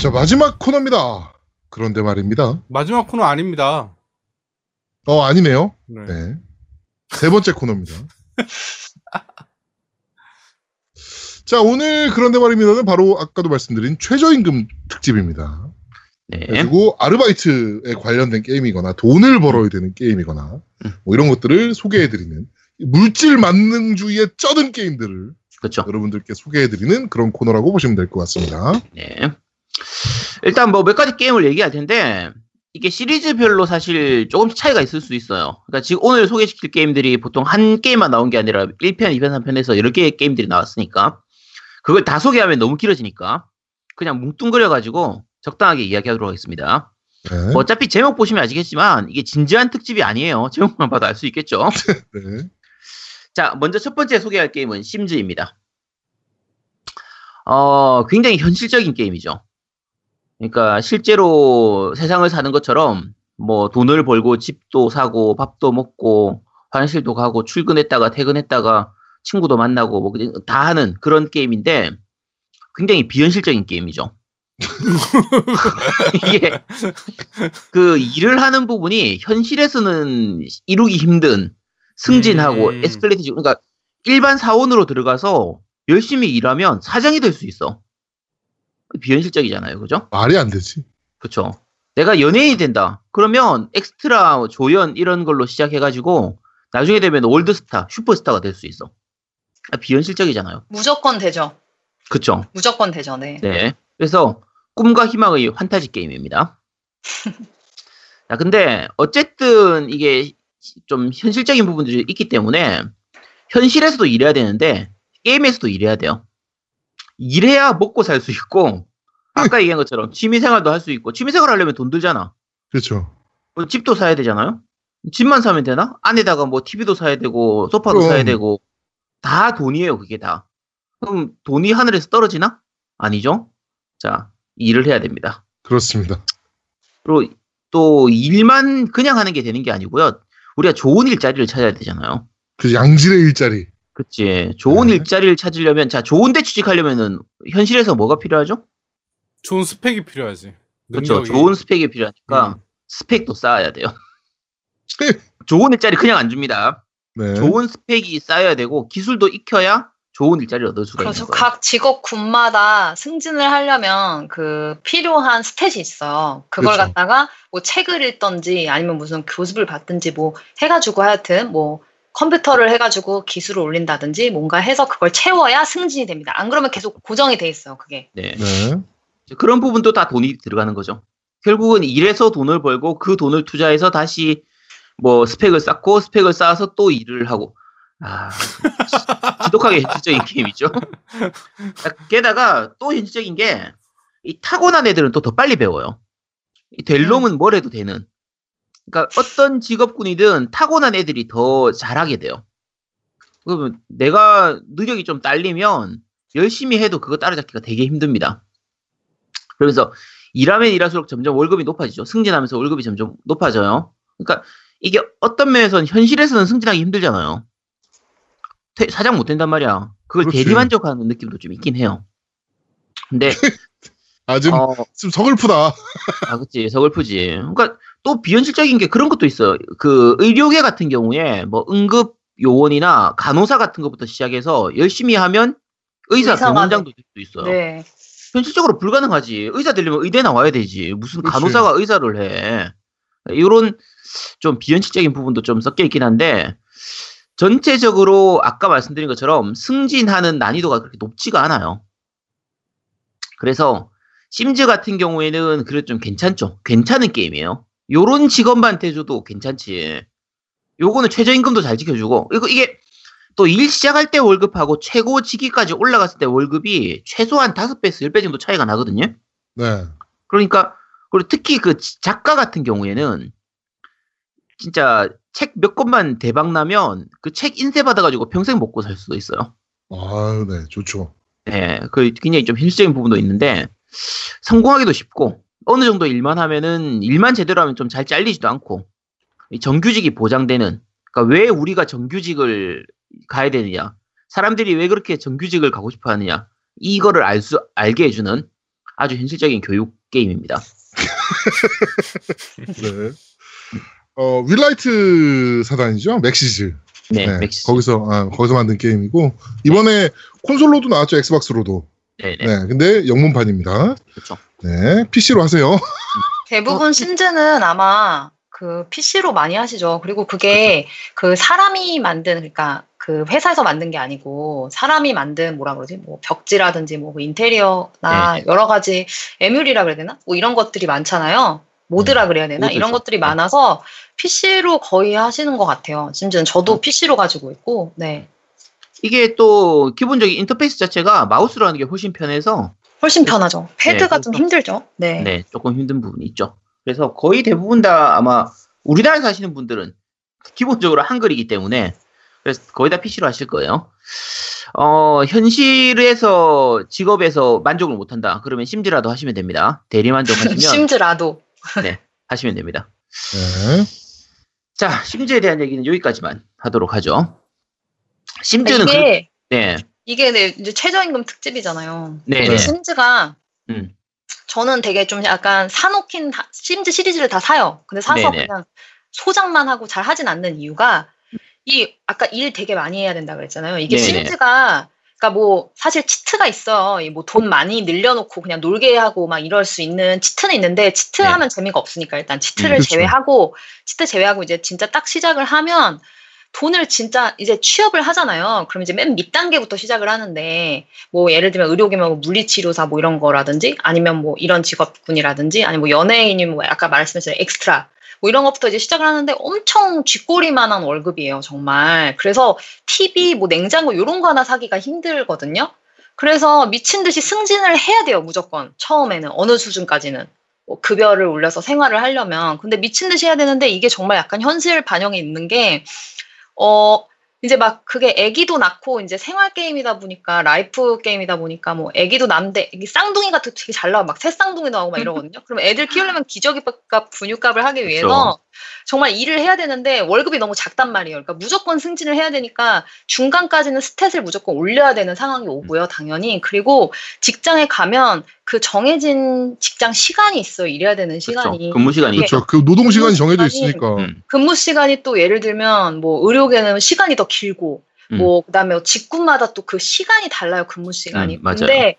자, 마지막 코너입니다. 그런데 말입니다. 마지막 코너 아닙니다. 어, 아니네요. 네. 네. 세 번째 코너입니다. 자, 오늘 그런데 말입니다는 바로 아까도 말씀드린 최저임금 특집입니다. 네. 그리고 아르바이트에 관련된 게임이거나 돈을 벌어야 되는 게임이거나 음. 뭐 이런 것들을 소개해드리는 물질 만능주의에 쩌든 게임들을 그렇죠. 여러분들께 소개해드리는 그런 코너라고 보시면 될 것 같습니다. 네. 일단 뭐 몇 가지 게임을 얘기할 텐데 이게 시리즈별로 사실 조금씩 차이가 있을 수 있어요. 그러니까 지금 오늘 소개시킬 게임들이 보통 한 게임만 나온 게 아니라 1편, 2편, 3편에서 여러 개의 게임들이 나왔으니까 그걸 다 소개하면 너무 길어지니까 그냥 뭉뚱그려가지고 적당하게 이야기하도록 하겠습니다. 네. 뭐 어차피 제목 보시면 아시겠지만 이게 진지한 특집이 아니에요. 제목만 봐도 알 수 있겠죠. 네. 자, 먼저 첫 번째 소개할 게임은 심즈입니다. 어, 굉장히 현실적인 게임이죠. 그러니까 실제로 세상을 사는 것처럼 뭐 돈을 벌고 집도 사고 밥도 먹고 화장실도 가고 출근했다가 퇴근했다가 친구도 만나고 뭐 다 하는 그런 게임인데 굉장히 비현실적인 게임이죠. 이게 그 일을 하는 부분이 현실에서는 이루기 힘든 승진하고 음. escalate 그러니까 일반 사원으로 들어가서 열심히 일하면 사장이 될 수 있어. 비현실적이잖아요, 그죠? 말이 안 되지. 그렇죠. 내가 연예인이 된다. 그러면 엑스트라 조연 이런 걸로 시작해가지고 나중에 되면 월드스타, 슈퍼스타가 될 수 있어. 아, 비현실적이잖아요. 무조건 되죠. 그렇죠. 무조건 되죠. 네. 네. 그래서 꿈과 희망의 환타지 게임입니다. 자, 근데 어쨌든 이게 좀 현실적인 부분들이 있기 때문에 현실에서도 일해야 되는데 게임에서도 일해야 돼요. 일해야 먹고 살 수 있고 아까 얘기한 것처럼 취미생활도 할 수 있고 취미생활 하려면 돈 들잖아. 그렇죠. 뭐 집도 사야 되잖아요. 집만 사면 되나? 안에다가 뭐 TV도 사야 되고 소파도 그럼. 사야 되고 다 돈이에요, 그게 다. 그럼 돈이 하늘에서 떨어지나? 아니죠. 자, 일을 해야 됩니다. 그렇습니다. 그리고 또 일만 그냥 하는 게 되는 게 아니고요. 우리가 좋은 일자리를 찾아야 되잖아요. 그 양질의 일자리. 그치. 좋은 네. 일자리를 찾으려면, 자, 좋은 데 취직하려면은 현실에서 뭐가 필요하죠? 좋은 스펙이 필요하지. 그렇죠. 좋은 스펙이 필요하니까 음. 스펙도 쌓아야 돼요. 좋은 일자리 그냥 안 줍니다. 네. 좋은 스펙이 쌓여야 되고 기술도 익혀야 좋은 일자리를 얻을 수가 그래서 있는 거예요. 각 직업군마다 승진을 하려면 그 필요한 스탯이 있어요. 그걸 그렇죠. 갖다가 뭐 책을 읽던지 아니면 무슨 교습을 받든지 뭐 해가지고 하여튼 뭐 컴퓨터를 해가지고 기술을 올린다든지 뭔가 해서 그걸 채워야 승진이 됩니다. 안 그러면 계속 고정이 돼 있어요. 그게. 네. 네. 그런 부분도 다 돈이 들어가는 거죠. 결국은 일해서 돈을 벌고 그 돈을 투자해서 다시 뭐 스펙을 쌓고 스펙을 쌓아서 또 일을 하고 아 지독하게 현실적인 게임이죠. 게다가 또 현실적인 게 이 타고난 애들은 또 더 빨리 배워요. 이될 놈은 뭘 해도 되는. 그러니까 어떤 직업군이든 타고난 애들이 더 잘하게 돼요. 그러면 내가 능력이 좀 딸리면 열심히 해도 그거 따라잡기가 되게 힘듭니다. 그러면서 일하면 일할수록 점점 월급이 높아지죠. 승진하면서 월급이 점점 높아져요. 그러니까 이게 어떤 면에서는 현실에서는 승진하기 힘들잖아요. 퇴- 사장 못 된단 말이야. 그걸 그렇지. 대리만족하는 느낌도 좀 있긴 해요. 근데 아, 좀, 어, 좀 서글프다. 아, 그치. 서글프지. 그러니까 또 비현실적인 게 그런 것도 있어요. 그 의료계 같은 경우에 뭐 응급 요원이나 간호사 같은 것부터 시작해서 열심히 하면 의사 병원장도 될 수 있어요. 네. 현실적으로 불가능하지. 의사 되려면 의대 나와야 되지. 무슨 그치. 간호사가 의사를 해. 이런 좀 비현실적인 부분도 좀 섞여 있긴 한데 전체적으로 아까 말씀드린 것처럼 승진하는 난이도가 그렇게 높지가 않아요. 그래서 심즈 같은 경우에는 그래도 좀 괜찮죠. 괜찮은 게임이에요. 요런 직업한테 줘도 괜찮지. 요거는 최저임금도 잘 지켜주고 이거 이게 또 일 시작할 때 월급하고 최고 직위까지 올라갔을 때 월급이 최소한 5배에서 10배 정도 차이가 나거든요. 네. 그러니까 그리고 특히 그 지- 작가 같은 경우에는 진짜 책 몇 권만 대박 나면 그 책 인쇄 받아가지고 평생 먹고 살 수도 있어요. 아, 네. 좋죠. 네, 그 굉장히 좀 현실적인 부분도 있는데 성공하기도 쉽고 어느 정도 일만 하면은 일만 제대로 하면 좀 잘 잘리지도 않고 이 정규직이 보장되는 그러니까 왜 우리가 정규직을 가야 되느냐 사람들이 왜 그렇게 정규직을 가고 싶어 하느냐 이거를 알 수 알게 해주는 아주 현실적인 교육 게임입니다. 네. 어, 윌라이트 사단이죠. 맥시스. 네, 네, 맥시. 거기서 아, 거기서 만든 게임이고 이번에 콘솔로도 나왔죠. 엑스박스로도. 네, 네, 네. 근데 영문판입니다. 그렇죠. 네. PC로 하세요. 대부분 심즈는 아마 그 PC로 많이 하시죠. 그리고 그게 그 사람이 만든 그러니까 그 회사에서 만든 게 아니고 사람이 만든 뭐라 그러지? 뭐 벽지라든지 뭐그 인테리어나 네. 여러 가지 에뮬이라 그래야 되나? 뭐 이런 것들이 많잖아요. 모드라 그래야 되나? 모드죠. 이런 것들이 네. 많아서 PC로 거의 하시는 것 같아요. 심지어는 저도 어. PC로 가지고 있고, 네. 이게 또 기본적인 인터페이스 자체가 마우스로 하는 게 훨씬 편해서 훨씬 편하죠. 패드가 네, 좀 힘들죠. 네. 네, 조금 힘든 부분이 있죠. 그래서 거의 대부분 다 아마 우리나라에서 하시는 분들은 기본적으로 한글이기 때문에 그래서 거의 다 PC로 하실 거예요. 어, 현실에서 직업에서 만족을 못 한다. 그러면 심지라도 하시면 됩니다. 대리 만족하시면 심즈라도. 하시면 됩니다. 네. 자, 심즈에 대한 얘기는 여기까지만 하도록 하죠. 심즈는 그, 이게 네, 이게 네, 이제 최저임금 특집이잖아요. 네, 네. 심즈가 음, 저는 되게 좀 약간 사놓긴 다- 심즈 시리즈를 다 사요. 근데 사서 네네. 그냥 소장만 하고 잘 하진 않는 이유가 이 아까 일 되게 많이 해야 된다 그랬잖아요. 이게 네네. 심즈가 그러니까 뭐 사실 cheat가 있어요. 뭐돈 많이 늘려놓고 그냥 놀게 하고 막 이럴 수 있는 cheat는 있는데 cheat 네. 하면 재미가 없으니까 일단 cheat를 음, 그쵸. 제외하고 cheat 제외하고 이제 진짜 딱 시작을 하면 돈을 진짜 이제 취업을 하잖아요. 그럼 이제 맨 밑단계부터 시작을 하는데 뭐 예를 들면 의료계면 뭐 물리치료사 뭐 이런 거라든지 아니면 뭐 이런 직업군이라든지 아니면 뭐 연예인이면 뭐 아까 말씀하신 엑스트라 뭐 이런 것부터 이제 시작을 하는데 엄청 쥐꼬리만한 월급이에요 정말. 그래서 TV 뭐 냉장고 이런 거 하나 사기가 힘들거든요. 그래서 미친 듯이 승진을 해야 돼요 무조건. 처음에는 어느 수준까지는. 뭐 급여를 올려서 생활을 하려면. 근데 미친 듯이 해야 되는데 이게 정말 약간 현실 반영이 있는 게 어, 이제 막 그게 애기도 낳고 이제 생활 게임이다 보니까 life 게임이다 보니까 뭐 애기도 낳는데 이게 쌍둥이 같은 되게 잘 나와 막 새 쌍둥이 나오고 막 이러거든요. 그럼 애들 키우려면 기저귀값 분유값을 하기 위해서 정말 일을 해야 되는데 월급이 너무 작단 말이에요. 그러니까 무조건 승진을 해야 되니까 중간까지는 스탯을 무조건 올려야 되는 상황이 오고요, 당연히. 그리고 직장에 가면 그 정해진 직장 시간이 있어요. 일해야 되는 시간이. 그렇죠. 근무 시간이. 그렇죠. 그 노동 시간이 정해져 있으니까. 음, 근무 시간이 또 예를 들면 뭐 의료계는 시간이 더 길고 음. 뭐 그다음에 직군마다 또 그 시간이 달라요 근무 시간이. 음, 맞아요. 근데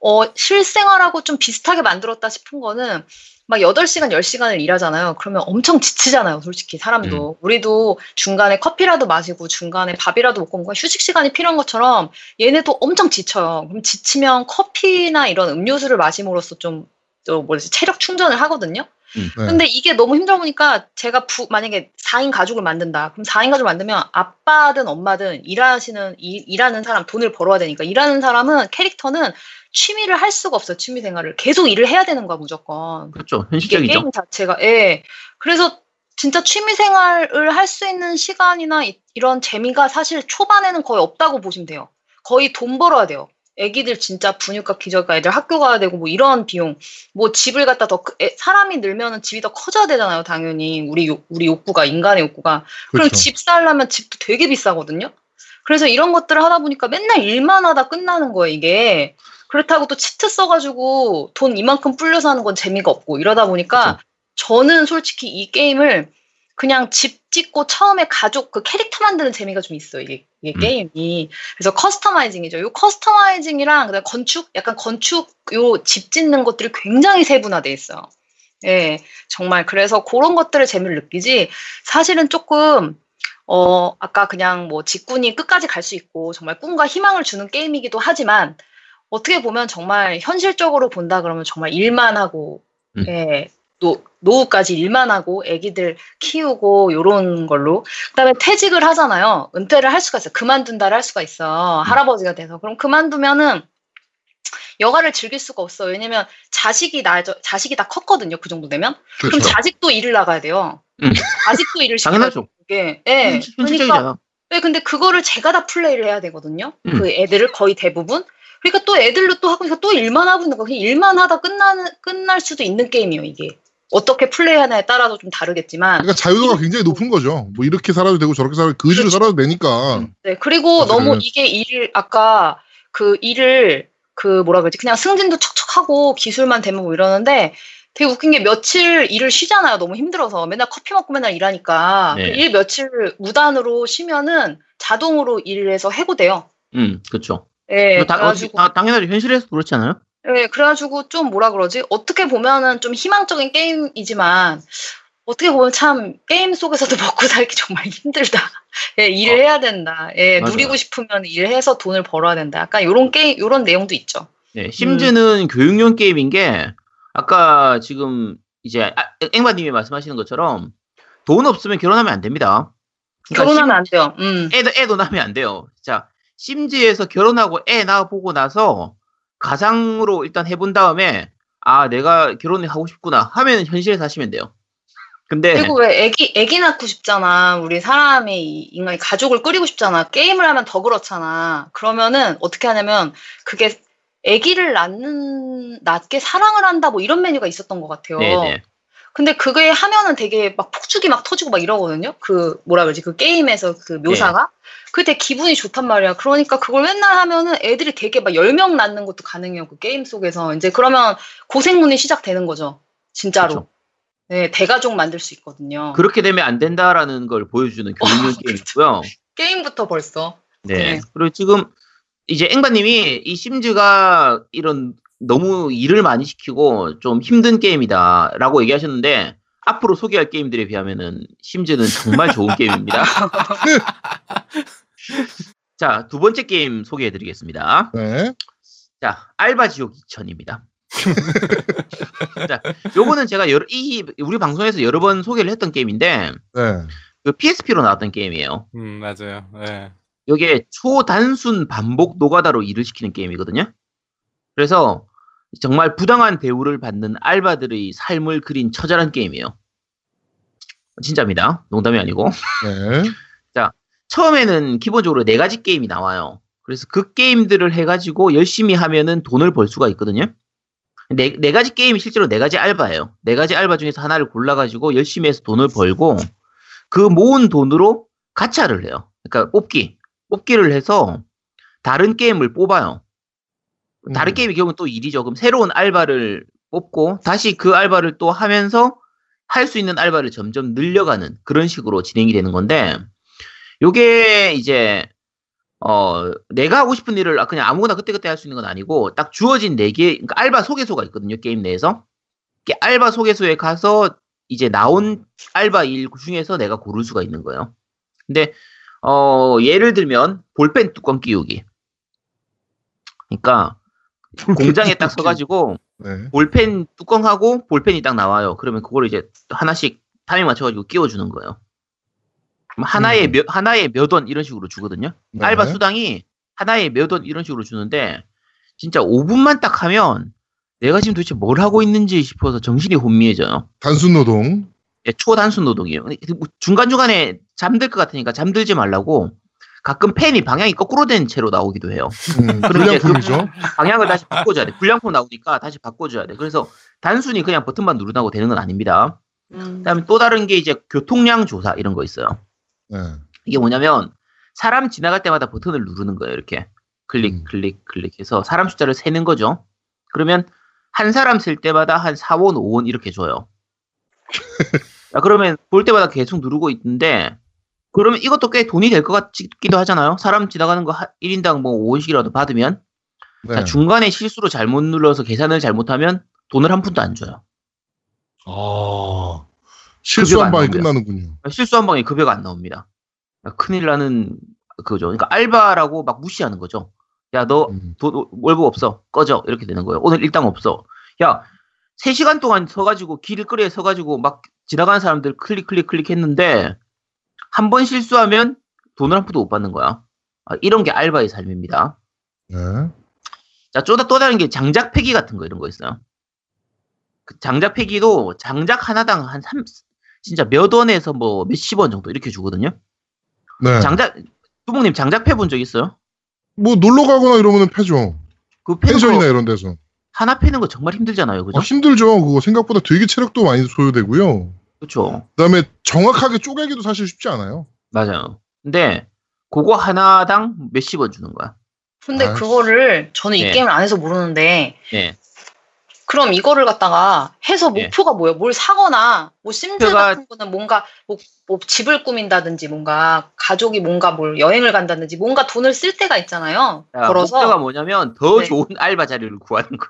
어 실생활하고 좀 비슷하게 만들었다 싶은 거는 막 8시간, 10시간을 일하잖아요. 그러면 엄청 지치잖아요, 솔직히 사람도. 음. 우리도 중간에 커피라도 마시고 중간에 밥이라도 먹고 뭔가 휴식 시간이 필요한 것처럼 얘네도 엄청 지쳐요. 그럼 지치면 커피나 이런 음료수를 마심으로써 좀, 저 뭐지, 체력 충전을 하거든요. 네. 근데 이게 너무 힘들어 보니까 제가 부, 만약에 4인 가족을 만든다. 그럼 4인 가족을 만들면 아빠든 엄마든 일하시는, 일, 일하는 사람, 돈을 벌어야 되니까 일하는 사람은 캐릭터는 취미를 할 수가 없어요. 취미 생활을. 계속 일을 해야 되는 거야, 무조건. 그렇죠. 현실적이죠. 게임 자체가, 예. 그래서 진짜 취미 생활을 할 수 있는 시간이나 이, 런 재미가 사실 초반에는 거의 없다고 보시면 돼요. 거의 돈 벌어야 돼요. 애기들 진짜 분유값 기저가 애들 학교 가야 되고 뭐 이런 비용 뭐 집을 갖다 더 크- 애- 사람이 늘면은 집이 더 커져야 되잖아요 당연히 우리 욕, 우리 욕구가 인간의 욕구가 그럼 그렇죠. 집 살려면 집도 되게 비싸거든요. 그래서 이런 것들을 하다 보니까 맨날 일만 하다 끝나는 거예요, 이게. 그렇다고 또 cheat 써가지고 돈 이만큼 불려서 하는 건 재미가 없고 이러다 보니까 그쵸. 저는 솔직히 이 게임을 그냥 집 짓고 처음에 가족 그 캐릭터 만드는 재미가 좀 있어요, 이게, 이게 음. 게임이. 그래서 customizing이죠. 요 customizing이랑 그다음 건축, 약간 건축 요 집 짓는 것들이 굉장히 세분화돼 있어요. 예, 정말 그래서 그런 것들을 재미를 느끼지 사실은 조금 어 아까 그냥 뭐 직군이 끝까지 갈 수 있고 정말 꿈과 희망을 주는 게임이기도 하지만 어떻게 보면 정말 현실적으로 본다 그러면 정말 일만 하고 음. 예, 노, 노후까지 일만 하고 아기들 키우고 요런 걸로 그다음에 퇴직을 하잖아요. 은퇴를 할 수가 있어. 그만둔다를 할 수가 있어. 할아버지가 돼서. 그럼 그만두면은 여가를 즐길 수가 없어. 왜냐면 자식이 나 자식이 다 컸거든요. 그 정도 되면. 그럼 그렇죠. 자식도 일을 나가야 돼요. 음. 자식도 일을 시켜야 당연하죠. 게. 예. 현실- 그러니까. 네, 근데 그거를 제가 다 플레이를 해야 되거든요. 음. 그 애들을 거의 대부분. 그러니까 또 애들로 또 하고 있으니까 또 일만 하고 있는 거. 그냥 일만 하다 끝나는 끝날 수도 있는 게임이에요, 이게. 어떻게 플레이하냐에 따라서 좀 다르겠지만. 그러니까 자유도가 굉장히 높은 거죠. 뭐 이렇게 살아도 되고 저렇게 살아도 그지로 그렇죠. 살아도 되니까. 음. 네, 그리고 사실은. 너무 이게 일을 아까 그 일을 그 뭐라 그러지 그냥 승진도 척척하고 기술만 되면 뭐 이러는데 되게 웃긴 게 며칠 일을 쉬잖아요. 너무 힘들어서 맨날 커피 먹고 맨날 일하니까 네. 그일 며칠 무단으로 쉬면은 자동으로 일해서 해고돼요. 음, 그렇죠. 예, 당, 그래가지고 당- 당연하죠. 현실에서 그렇지 않아요? 예, 그래가지고 좀 뭐라 그러지? 어떻게 보면은 좀 희망적인 게임이지만 어떻게 보면 참 게임 속에서도 먹고 살기 정말 힘들다. 예, 일을 어. 해야 된다. 예, 맞아요. 누리고 싶으면 일해서 돈을 벌어야 된다. 약간 요런 게임, 요런 내용도 있죠. 네, 심즈는 음. 교육용 게임인 게 아까 지금 이제 아, 앵바님이 말씀하시는 것처럼 돈 없으면 결혼하면 안 됩니다. 그러니까 결혼하면 안 돼요. 음. 심- 애도 애도 낳으면 안 돼요. 자, 심즈에서 결혼하고 애 낳아 보고 나서 가상으로 일단 해본 다음에 아 내가 결혼을 하고 싶구나 하면 현실에 사시면 돼요. 근데 그리고 왜 애기, 애기 낳고 싶잖아. 우리 사람이, 이 인간이 가족을 꾸리고 싶잖아. 게임을 하면 더 그렇잖아. 그러면은 어떻게 하냐면 그게 애기를 낳는, 낳게 사랑을 한다 뭐 이런 메뉴가 있었던 것 같아요. 네네 근데 그게 하면은 되게 막 폭죽이 막 터지고 막 이러거든요. 그 뭐라 그러지? 그 게임에서 그 묘사가. 그게 되게 기분이 좋단 말이야. 그러니까 그걸 맨날 하면은 애들이 되게 막 10명 낳는 것도 가능해요. 그 게임 속에서. 이제 그러면 고생문이 시작되는 거죠. 진짜로. 그렇죠. 네, 대가족 만들 수 있거든요. 그렇게 되면 안 된다라는 걸 보여주는 교육용 게임이고요. 게임부터 벌써. 네. 네. 그리고 지금 이제 앵바님이 이 심즈가 이런 너무 일을 많이 시키고 좀 힘든 게임이다라고 얘기하셨는데 앞으로 소개할 게임들에 비하면은 심즈는 정말 좋은 게임입니다. 자, 두 번째 게임 소개해 드리겠습니다. 네. 자, 알바 지옥 2000입니다. 자, 요거는 제가 여러, 이 우리 방송에서 여러 번 소개를 했던 게임인데 네. 그 PSP로 나왔던 게임이에요. 음, 맞아요. 네. 이게 초단순 반복 노가다로 일을 시키는 게임이거든요. 그래서 정말 부당한 대우를 받는 알바들의 삶을 그린 처절한 게임이에요. 진짜입니다. 농담이 아니고. 네. 처음에는 기본적으로 네 가지 게임이 나와요. 그래서 그 게임들을 해가지고 열심히 하면은 돈을 벌 수가 있거든요. 네, 네 가지 게임이 실제로 네 가지 알바예요. 네 가지 알바 중에서 하나를 골라가지고 열심히 해서 돈을 벌고 그 모은 돈으로 가차를 해요. 그러니까 뽑기. 뽑기를 해서 다른 게임을 뽑아요. 다른 음. 게임의 경우는 또 일이죠. 그럼 새로운 알바를 뽑고 다시 그 알바를 또 하면서 할 수 있는 알바를 점점 늘려가는 그런 식으로 진행이 되는 건데 요게 이제 어 내가 하고 싶은 일을 그냥 아무거나 그때그때 할 수 있는 건 아니고 딱 주어진 네개 그러니까 알바 소개소가 있거든요 게임 내에서 알바 소개소에 가서 이제 나온 알바 일 중에서 내가 고를 수가 있는 거예요. 근데 어 예를 들면 볼펜 뚜껑 끼우기. 그러니까 공장에 딱 서가지고 네. 볼펜 뚜껑하고 볼펜이 딱 나와요. 그러면 그걸 이제 하나씩 타이밍 맞춰가지고 끼워주는 거예요. 하나에 음. 몇, 하나에 몇 원 이런 식으로 주거든요. 네. 알바 수당이 하나에 몇 원 이런 식으로 주는데 진짜 5분만 딱 하면 내가 지금 도대체 뭘 하고 있는지 싶어서 정신이 혼미해져요. 단순 노동. 예, 초단순 노동이에요. 뭐 중간 중간에 잠들 것 같으니까 잠들지 말라고 가끔 펜이 방향이 거꾸로 된 채로 나오기도 해요. 음, 불량품이죠. 방향을 다시 바꿔줘야 돼. 불량품 나오니까 다시 바꿔줘야 돼. 그래서 단순히 그냥 버튼만 누른다고 되는 건 아닙니다. 음. 그다음에 또 다른 게 이제 교통량 조사 이런 거 있어요. 네. 이게 뭐냐면 사람 지나갈 때마다 버튼을 누르는 거예요. 이렇게 클릭 음. 클릭 클릭해서 사람 숫자를 세는 거죠. 그러면 한 사람 셀 때마다 한 4원, 5원 이렇게 줘요. 자, 그러면 볼 때마다 계속 누르고 있는데 그러면 이것도 꽤 돈이 될 것 같기도 하잖아요. 사람 지나가는 거 1인당 뭐 5원씩이라도 받으면 네. 자, 중간에 실수로 잘못 눌러서 계산을 잘못하면 돈을 한 푼도 안 줘요. 아, 실수한 안 방에. 끝나는군요. 실수 한 방에 급여가 안 나옵니다. 큰일 나는 그거죠. 그러니까 알바라고 막 무시하는 거죠. 야, 너 음. 돈, 월급 없어. 꺼져. 이렇게 되는 거예요. 오늘 일당 없어. 야, 3시간 동안 서가지고, 길거리에 서가지고 막 지나가는 사람들 클릭, 클릭, 클릭 했는데, 한 번 실수하면 돈을 한 푼도 못 받는 거야. 아, 이런 게 알바의 삶입니다. 네. 자, 또, 또 다른 게 장작 폐기 같은 거 이런 거 있어요. 그 장작 폐기도 장작 하나당 한 3, 진짜 몇 원에서 뭐 몇십 원 정도 이렇게 주거든요. 네. 장작, 두목님 장작 패 본 적 있어요? 뭐 놀러 가거나 이러면 패죠. 그 펜션이나 거, 이런 데서. 하나 패는 거 정말 힘들잖아요. 그죠? 아, 힘들죠. 그거 생각보다 되게 체력도 많이 소요되고요. 그렇죠. 그다음에 정확하게 쪼개기도 사실 쉽지 않아요. 맞아요. 근데 그거 하나당 몇십 원 주는 거야. 근데 아이씨. 그거를 저는 이 네. 게임을 안 해서 모르는데 예. 그럼 이거를 갖다가 해서 네. 목표가 뭐예요? 뭘 사거나 뭐 심즈 목표가- 같은 거는 뭔가 뭐, 뭐 집을 꾸민다든지 뭔가 가족이 뭔가 뭘 여행을 간다든지 뭔가 돈을 쓸 때가 있잖아요. 자, 벌어서 목표가 뭐냐면 더 네. 좋은 알바 자리를 구하는 거.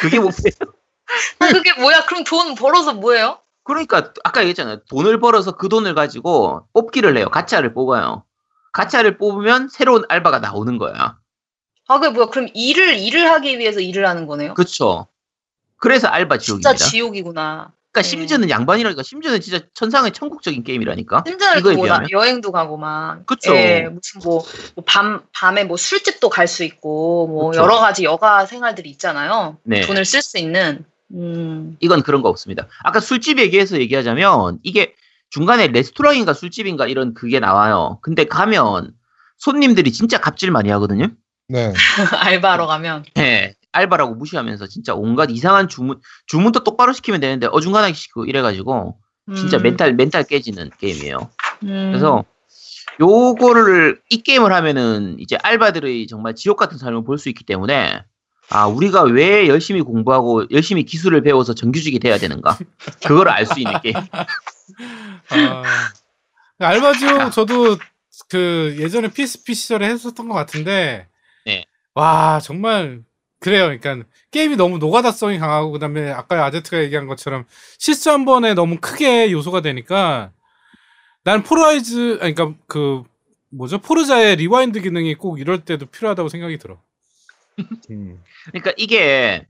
그게 목표예요. 아, 그게 뭐야? 그럼 돈 벌어서 뭐예요? 그러니까 아까 얘기했잖아요. 돈을 벌어서 그 돈을 가지고 뽑기를 해요. 가차를 뽑아요. 가차를 뽑으면 새로운 알바가 나오는 거야. 아 그게 뭐야? 그럼 일을 일을 하기 위해서 일을 하는 거네요? 그렇죠. 그래서 알바 진짜 지옥입니다. 지옥이구나. 그러니까 네. 심지어는 양반이라니까 심지어는 진짜 천상의 천국적인 게임이라니까. 심지어는 뭐. 여행도 가고 막. 그쵸. 예, 무슨 뭐, 뭐 밤, 밤에 뭐 술집도 갈 수 있고, 뭐 그쵸. 여러 가지 여가 생활들이 있잖아요. 네. 돈을 쓸 수 있는. 음, 이건 그런 거 없습니다. 아까 술집 얘기해서 얘기하자면 이게 중간에 레스토랑인가 술집인가 이런 그게 나와요. 근데 가면 손님들이 진짜 갑질 많이 하거든요. 네. 알바하러 가면. 네, 알바라고 무시하면서 진짜 온갖 이상한 주문 주문도 똑바로 시키면 되는데 어중간하게 시키고 이래가지고 진짜 음, 멘탈 멘탈 깨지는 게임이에요. 음, 그래서 요거를 이 게임을 하면은 이제 알바들의 정말 지옥 같은 삶을 볼 수 있기 때문에 아 우리가 왜 열심히 공부하고 열심히 기술을 배워서 정규직이 돼야 되는가 그거를 알수 있는 게임. 아, 알바지오 저도 그 예전에 PSP 시절에 했었던 것 같은데 네. 와 정말 그래요. 그러니까 게임이 너무 노가다성이 강하고 그다음에 아까 아제트가 얘기한 것처럼 실수 한 번에 너무 크게 요소가 되니까 난 포라이즈 아니 그러니까 그 뭐죠 포르자의 rewind 기능이 꼭 이럴 때도 필요하다고 생각이 들어. 음. 그러니까 이게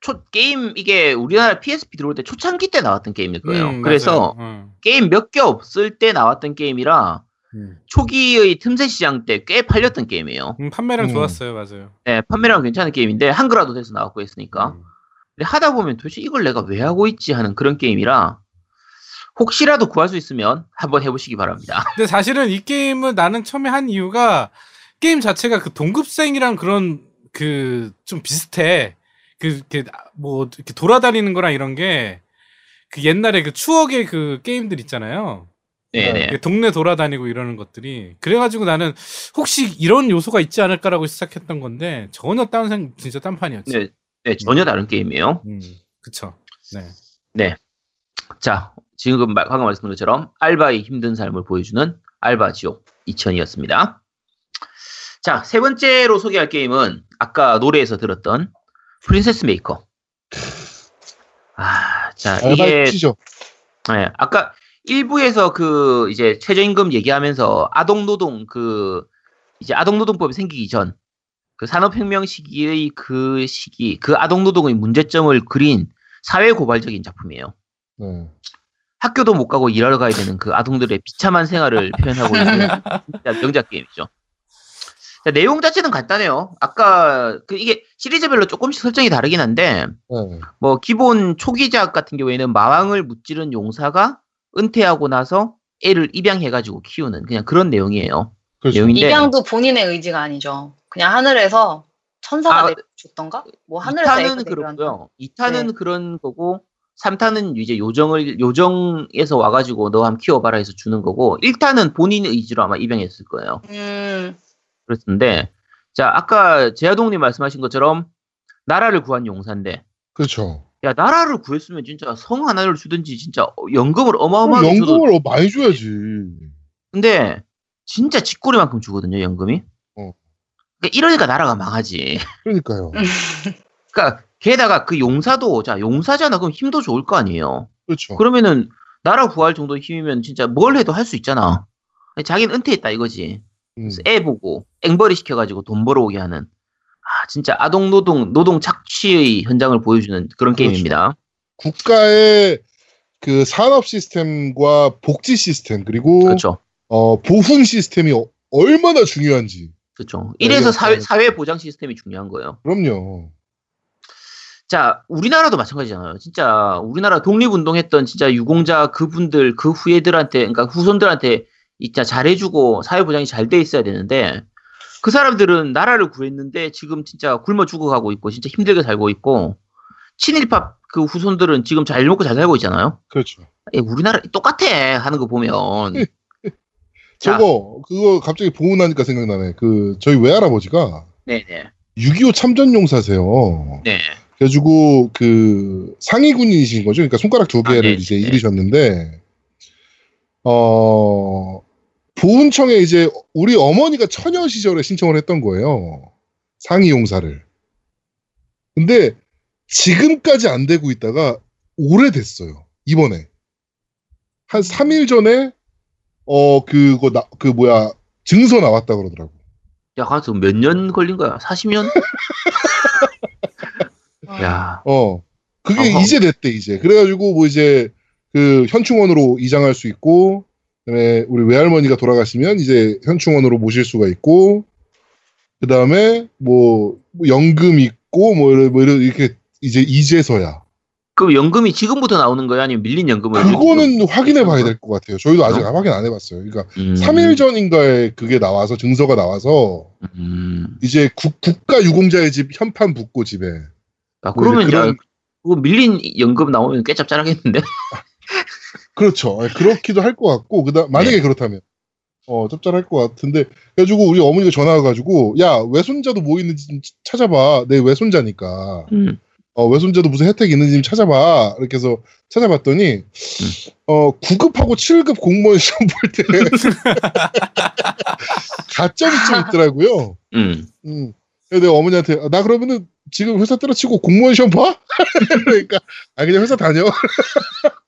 초 게임 이게 우리나라 PSP 들어올 때 초창기 때 나왔던 게임일 거예요. 음, 그래서. 음. 게임 몇 개 없을 때 나왔던 게임이라 음. 초기의 틈새 시장 때 꽤 팔렸던 게임이에요. 음, 판매량 음. 좋았어요, 맞아요. 네, 판매량 괜찮은 게임인데 한글화도 돼서 나왔고 했으니까. 음. 근데 하다 보면 도대체 이걸 내가 왜 하고 있지 하는 그런 게임이라 혹시라도 구할 수 있으면 한번 해보시기 바랍니다. 근데 사실은 이 게임을 나는 처음에 한 이유가 게임 자체가 그 동급생이랑 그런 그 좀 비슷해. 그, 그, 뭐, 이렇게 돌아다니는 거랑 이런 게, 그 옛날에 그 추억의 그 게임들 있잖아요. 네네. 그 동네 돌아다니고 이러는 것들이. 그래가지고 나는 혹시 이런 요소가 있지 않을까라고 시작했던 건데, 전혀 딴 생, 진짜 딴판이었지. 네, 네, 전혀 다른 게임이에요. 음, 그쵸. 네. 자, 지금 말- 방금 말씀드린 것처럼 알바의 힘든 삶을 보여주는 알바 지옥 2000이었습니다. 자, 세 번째로 소개할 게임은 아까 노래에서 들었던 프린세스 메이커. 아, 자, 이게. 네, 아까 1부에서 그 이제 최저임금 얘기하면서 아동 노동 그 이제 아동 노동법이 생기기 전 그 산업혁명 시기의 그 시기 그 아동 노동의 문제점을 그린 사회 고발적인 작품이에요. 네. 학교도 못 가고 일하러 가야 되는 그 아동들의 비참한 생활을 표현하고 있는 명작 게임이죠. 자, 내용 자체는 간단해요. 아까 그 이게 시리즈별로 조금씩 설정이 다르긴 한데 네. 뭐 기본 초기작 같은 경우에는 마왕을 무찌른 용사가 은퇴하고 나서 애를 입양해가지고 키우는 그냥 그런 내용이에요. 그렇죠. 내용인데 입양도 본인의 의지가 아니죠. 그냥 하늘에서 천사가 아, 내줬던가? 뭐 하늘에서 애가 2탄은 내려왔나? 그렇고요. 2탄은 네. 그런 거고 3탄은 이제 요정을 요정에서 와가지고 너 한번 키워봐라 해서 주는 거고 1탄은 본인 의지로 아마 입양했을 거예요. 음, 그렇던데 자 아까 제아동님 말씀하신 것처럼 나라를 구한 용사인데 그렇죠. 야 나라를 구했으면 진짜 성 하나를 주든지 진짜 연금을 어마어마하게 줘도 연금을 많이 줘야지. 근데 진짜 쥐꼬리만큼 주거든요 연금이. 어. 그러니까 이러니까 나라가 망하지. 그러니까요. 그러니까 게다가 그 용사도 자 용사잖아 그럼 힘도 좋을 거 아니에요. 그렇죠. 그러면은 나라 구할 정도의 힘이면 진짜 뭘 해도 할 수 있잖아. 자기는 은퇴했다 이거지. 음. 그래서 애 보고 앵벌이 시켜가지고 돈 벌어오게 하는 아 진짜 아동 노동 노동 착취의 현장을 보여주는 그런 그렇죠. 게임입니다. 국가의 그 산업 시스템과 복지 시스템 그리고 그렇죠. 어, 보훈 시스템이 어- 얼마나 중요한지. 그렇죠. 네, 이래서 이거 사회, 잘- 사회 보장 시스템이 중요한 거예요. 그럼요. 자, 우리나라도 마찬가지잖아요. 진짜 우리나라 독립운동했던 진짜 유공자 그분들 그 후예들한테 그러니까 후손들한테 진짜 잘해주고 사회 보장이 잘 돼 있어야 되는데 그 사람들은 나라를 구했는데 지금 진짜 굶어 죽어가고 있고 진짜 힘들게 살고 있고 친일파 그 후손들은 지금 잘 먹고 잘 살고 있잖아요. 그렇죠. 예, 우리나라 똑같아 하는 거 보면 저거 그거 갑자기 보고 나니까 생각나네. 그 저희 외할아버지가 네네. 6.25 참전용사세요. 네. 그래가지고 그 상위 군인이신 거죠. 그러니까 손가락 두 아, 개를 네, 이제 네. 잃으셨는데 어 보훈청에 이제 우리 어머니가 처녀 시절에 신청을 했던 거예요. 상위 용사를. 근데 지금까지 안 되고 있다가 오래됐어요. 이번에 한 3일 전에 어 그거 나 그 뭐야 증서 나왔다 그러더라고. 야, 가서 몇 년 걸린 거야? 40년? 아, 야, 어. 그게 어허. 이제 됐대, 이제. 그래 가지고, 뭐, 이제, 그, 현충원으로 이장할 수 있고, 그 다음에, 우리 외할머니가 돌아가시면, 이제, 현충원으로 모실 수가 있고, 그 다음에, 뭐, 뭐 연금 있고, 뭐, 뭐, 이렇게, 이제, 이제서야. 그 연금이 지금부터 나오는 거야? 아니면 밀린 연금을? 그거는 확인해 봐야 될 것 같아요. 저희도 아직 어? 확인 안 해봤어요. 그러니까, 음, 3일 전인가에 그게 나와서, 증서가 나와서, 음. 이제, 국, 국가 유공자의 집, 현판 붙고 집에. 아, 뭐 그러면 야, 그런- 그거 밀린 연금 나오면 꽤 짭짤하겠는데? 그렇죠. 예, 그렇기도 할 것 같고, 그다음 만약에 네. 그렇다면 어 짭짤할 것 같은데 그래가지고 우리 어머니가 전화 와가지고 야 외손자도 뭐 있는지 좀 찾아봐. 내 외손자니까 음. 어 외손자도 무슨 혜택 있는지 좀 찾아봐. 이렇게 해서 찾아봤더니 음. 어 9급하고 7급 공무원 시험 볼 때 가점이 좀 있더라고요. 음. 음. 그래서 내가 어머니한테 아, 나 그러면은 지금 회사 때려치고 공무원 시험 봐? 그러니까 아 그냥 회사 다녀.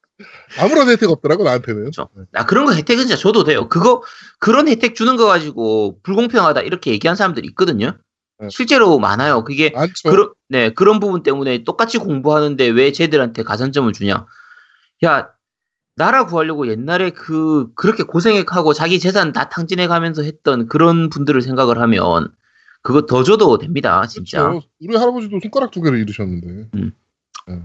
아무런 혜택 없더라고 나한테는. 그렇죠. 나 그런 거 혜택은 진짜 줘도 돼요. 그거, 그런 혜택 주는 거 가지고 불공평하다 이렇게 얘기한 사람들이 있거든요. 네. 실제로 많아요. 그게, 많죠. 그런, 네, 그런 부분 때문에 똑같이 공부하는데 왜 쟤들한테 가산점을 주냐. 야, 나라 구하려고 옛날에 그, 그렇게 고생하고 자기 재산 다 탕진해 가면서 했던 그런 분들을 생각을 하면 그거 더 줘도 됩니다. 진짜. 그렇죠. 우리 할아버지도 손가락 두 개를 잃으셨는데. 음. 네.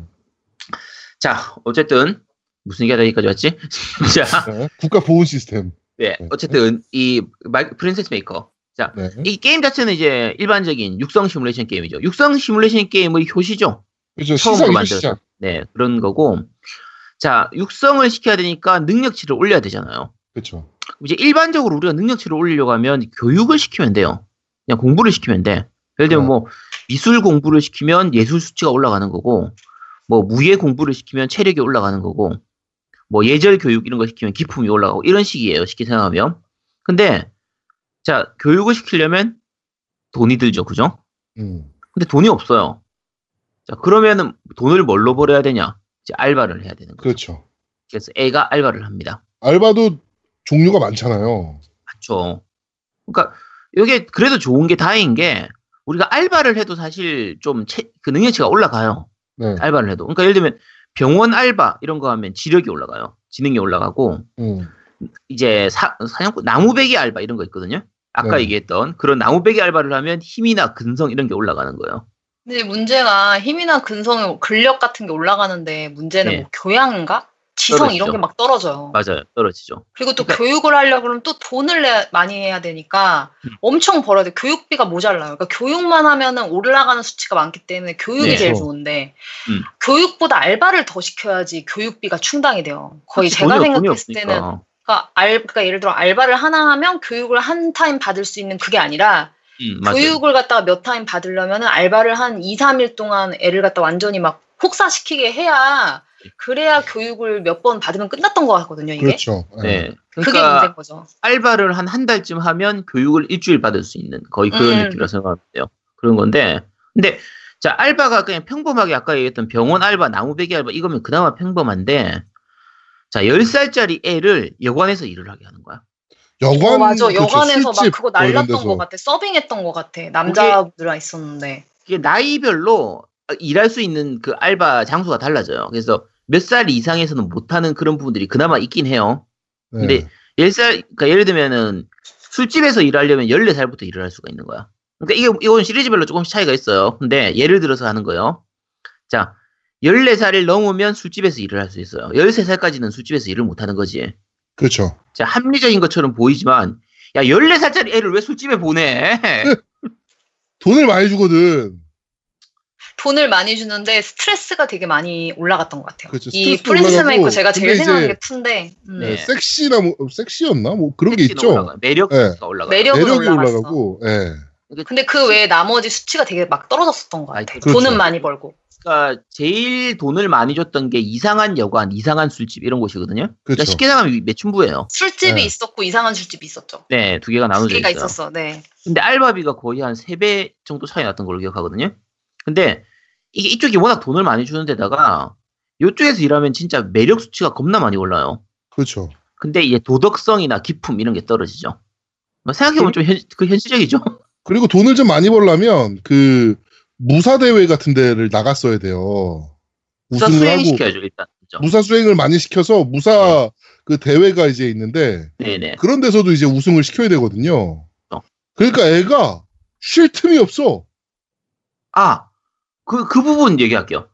자, 어쨌든, 무슨 얘기가 여기까지 왔지? 자, 네. 국가 보훈 시스템. 네, 어쨌든, 이, 말, 프린세스 메이커. 네. 이 게임 자체는 이제 일반적인 육성 시뮬레이션 게임이죠. 육성 시뮬레이션 게임의 효시죠. 그렇죠. 처음으로. 시작. 네, 그런 거고. 자, 육성을 시켜야 되니까 능력치를 올려야 되잖아요. 그렇죠. 이제 일반적으로 우리가 능력치를 올리려고 하면 교육을 시키면 돼요. 그냥 공부를 시키면 돼. 예를 들면 어. 뭐 미술 공부를 시키면 예술 수치가 올라가는 거고, 뭐 무예 공부를 시키면 체력이 올라가는 거고, 뭐 예절 교육 이런 거 시키면 기품이 올라가고 이런 식이에요. 쉽게 생각하면. 근데 자 교육을 시키려면 돈이 들죠, 그죠? 음. 근데 돈이 없어요. 자 그러면은 돈을 뭘로 벌어야 되냐? 이제 알바를 해야 되는 거죠. 그렇죠. 그래서 애가 알바를 합니다. 알바도 종류가 많잖아요. 맞죠. 그러니까 이게 그래도 좋은 게 다행인 게 우리가 알바를 해도 사실 좀 그 능력치가 올라가요. 네. 알바를 해도. 그러니까 예를 들면 병원 알바 이런 거 하면 지력이 올라가요. 지능이 올라가고 음. 이제 사, 사냥꾼 나무배기 알바 이런 거 있거든요. 아까 네. 얘기했던 그런 나무배기 알바를 하면 힘이나 근성 이런 게 올라가는 거예요. 근데 문제가 힘이나 근성, 근력 같은 게 올라가는데 문제는 네. 뭐 교양인가? 지성 이런 떨어지죠. 게막 떨어져요. 맞아요. 떨어지죠. 그리고 또 그러니까- 교육을 하려고 그러면 또 돈을 내, 많이 해야 되니까 음. 엄청 벌어야 돼. 교육비가 모자라요. 그러니까 교육만 하면은 올라가는 수치가 많기 때문에 교육이 네. 제일. 좋은데 음. 교육보다 알바를 더 시켜야지 교육비가 충당이 돼요. 거의 제가 돈이- 돈이 생각했을 때는 없으니까. 그러니까, 알, 그러니까 예를 들어 알바를 하나 하면 교육을 한 타임 받을 수 있는 그게 아니라 음. 교육을 갖다가 몇 타임 받으려면은 알바를 한 2, 3일 동안 애를 갖다 완전히 막 혹사시키게 해야 그래야 교육을 몇 번 받으면 끝났던 것 같거든요, 이게. 그렇죠. 네. 네. 그게 그러니까 문제인 거죠. 알바를 한 한 달쯤 하면 교육을 일주일 받을 수 있는 거의 그런 음. 느낌이라 생각하면 돼요. 그런 건데, 근데 자 알바가 그냥 평범하게 아까 얘기했던 병원 알바, 나무배기 알바 이거면 그나마 평범한데, 자 10살짜리 애를 여관에서 일을 하게 하는 거야. 여관 어, 맞아. 그렇죠. 여관에서 막 그거 뭐 날랐던. 것 같아. 서빙했던 것 같아. 남자분들랑 있었는데. 이게 나이별로 일할 수 있는 그 알바 장소가 달라져요. 그래서 몇 살 이상에서는 못하는 그런 부분들이 그나마 있긴 해요. 네. 근데 10살, 그러니까 예를 들면은 술집에서 일하려면 14살부터 일을 할 수가 있는 거야. 그러니까 이게, 이건 시리즈별로 조금씩 차이가 있어요. 근데 예를 들어서 하는 거예요. 자, 14살을 넘으면 술집에서 일을 할 수 있어요. 13살까지는 술집에서 일을 못 하는 거지. 그렇죠. 자, 합리적인 것처럼 보이지만, 야, 14살짜리 애를 왜 술집에 보내? 돈을 많이 주거든. 돈을 많이 주는데 스트레스가 되게 많이 올라갔던 것 같아요. 그렇죠. 이 올라가고, 메이커 제가 제일 생각하는 게 2인데 음. 네. 섹시나 뭐 섹시였나 뭐 그런 게 있죠. 올라가. 매력가 네. 올라가. 매력이 올라갔어. 올라가고, 예. 근데 그 외에 나머지 수치가 되게 막 떨어졌었던 것 아이, 같아. 그렇죠. 돈은 많이 벌고. 그러니까 제일 돈을 많이 줬던 게 이상한 여관, 이상한 술집 이런 곳이거든요. 그러니까 그렇죠. 쉽게 나가면 매춘부예요. 술집이 네. 있었고 이상한 술집이 있었죠. 네, 두 개가 두 나눠져 개가 있어요. 있었어. 네. 근데 알바비가 거의 한 3배 정도 차이 났던 걸로 기억하거든요. 근데 이게 이쪽이 워낙 돈을 많이 주는 데다가 이쪽에서 일하면 진짜 매력 수치가 겁나 많이 올라요. 그렇죠. 근데 이제 도덕성이나 기품 이런 게 떨어지죠. 뭐 생각해보면 좀 현, 그 현실적이죠. 그리고 돈을 좀 많이 벌려면 그 무사 대회 같은 데를 나갔어야 돼요. 우승을 하고 수행 시켜야죠, 일단. 그죠? 무사 수행을 많이 시켜서 무사 네. 그 대회가 이제 있는데 네네. 그런 데서도 이제 우승을 시켜야 되거든요. 어. 그러니까 애가 쉴 틈이 없어. 아, 그, 그 부분 얘기할게요.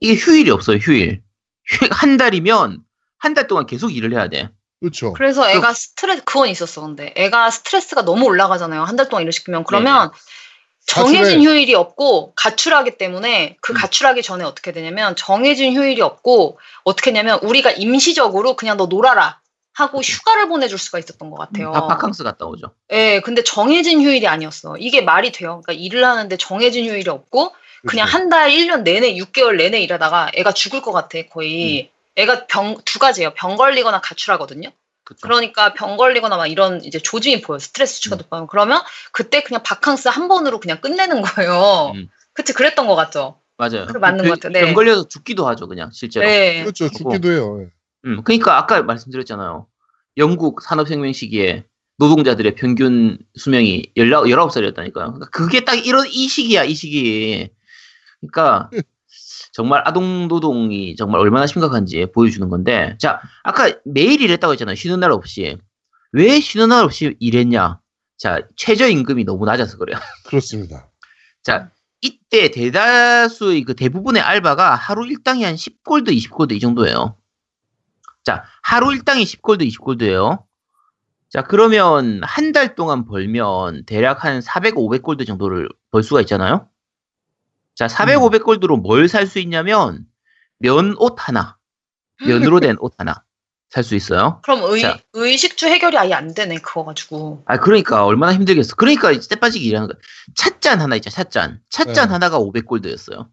이게 휴일이 없어요, 휴일. 휴일 한 달이면 한 달 동안 계속 일을 해야 돼. 그렇죠. 그래서 애가 스트레스 그건 있었어. 근데 애가 스트레스가 너무 올라가잖아요. 한 달 동안 일을 시키면 네. 그러면 정해진 가출해. 휴일이 없고 가출하기 때문에 그 음. 가출하기 전에 어떻게 되냐면 정해진 휴일이 없고 어떻게 했냐면 우리가 임시적으로 그냥 너 놀아라 하고 그쵸. 휴가를 보내줄 수가 있었던 것 같아요. 다 바캉스 갔다 오죠. 예, 근데 정해진 휴일이 아니었어. 이게 말이 돼요. 그러니까 일을 하는데 정해진 휴일이 없고 그냥. 한 달, 1년 내내, 6개월 내내 일하다가 애가 죽을 것 같아, 거의. 애가 병, 두 가지예요. 병 걸리거나 가출하거든요. 그쵸. 그러니까 병 걸리거나 막 이런 이제 조짐이 보여. 스트레스 수치가 음. 높아요. 그러면 그때 그냥 바캉스 한 번으로 그냥 끝내는 거예요. 음. 그치, 그랬던 것 같죠? 맞아요. 그 맞는 것 같아요. 네. 병 걸려서 죽기도 하죠, 그냥, 실제로. 네. 그렇죠. 죽기도 해요. 예. 음, 그러니까 아까 말씀드렸잖아요. 영국 산업혁명 시기에 노동자들의 평균 수명이 19, 19살이었다니까요. 그러니까 그게 딱 이런, 이 시기야, 이 시기. 그러니까 정말 아동 노동이 정말 얼마나 심각한지 보여주는 건데, 자, 아까 매일 일했다고 했잖아요. 쉬는 날 없이. 왜 쉬는 날 없이 일했냐? 자, 최저임금이 너무 낮아서 그래요. 그렇습니다. 자, 이때 대다수의 그 대부분의 알바가 하루 일당이 한 10골드, 20골드 이 정도예요. 자, 하루 일당이 10골드, 20골드예요. 자, 그러면 한 달 동안 벌면 대략 한 400, 500골드 정도를 벌 수가 있잖아요. 자, 400, 음. 500골드로 뭘 살 수 있냐면 면 옷 하나, 면으로 된 옷 하나 살 수 있어요. 그럼 의, 자. 의식주 해결이 아예 안 되네, 그거 가지고. 아, 그러니까 얼마나 힘들겠어. 그러니까 때 빠지기 일하는 거야. 찻잔 하나 있죠, 찻잔. 찻잔 네. 하나가 500골드였어요.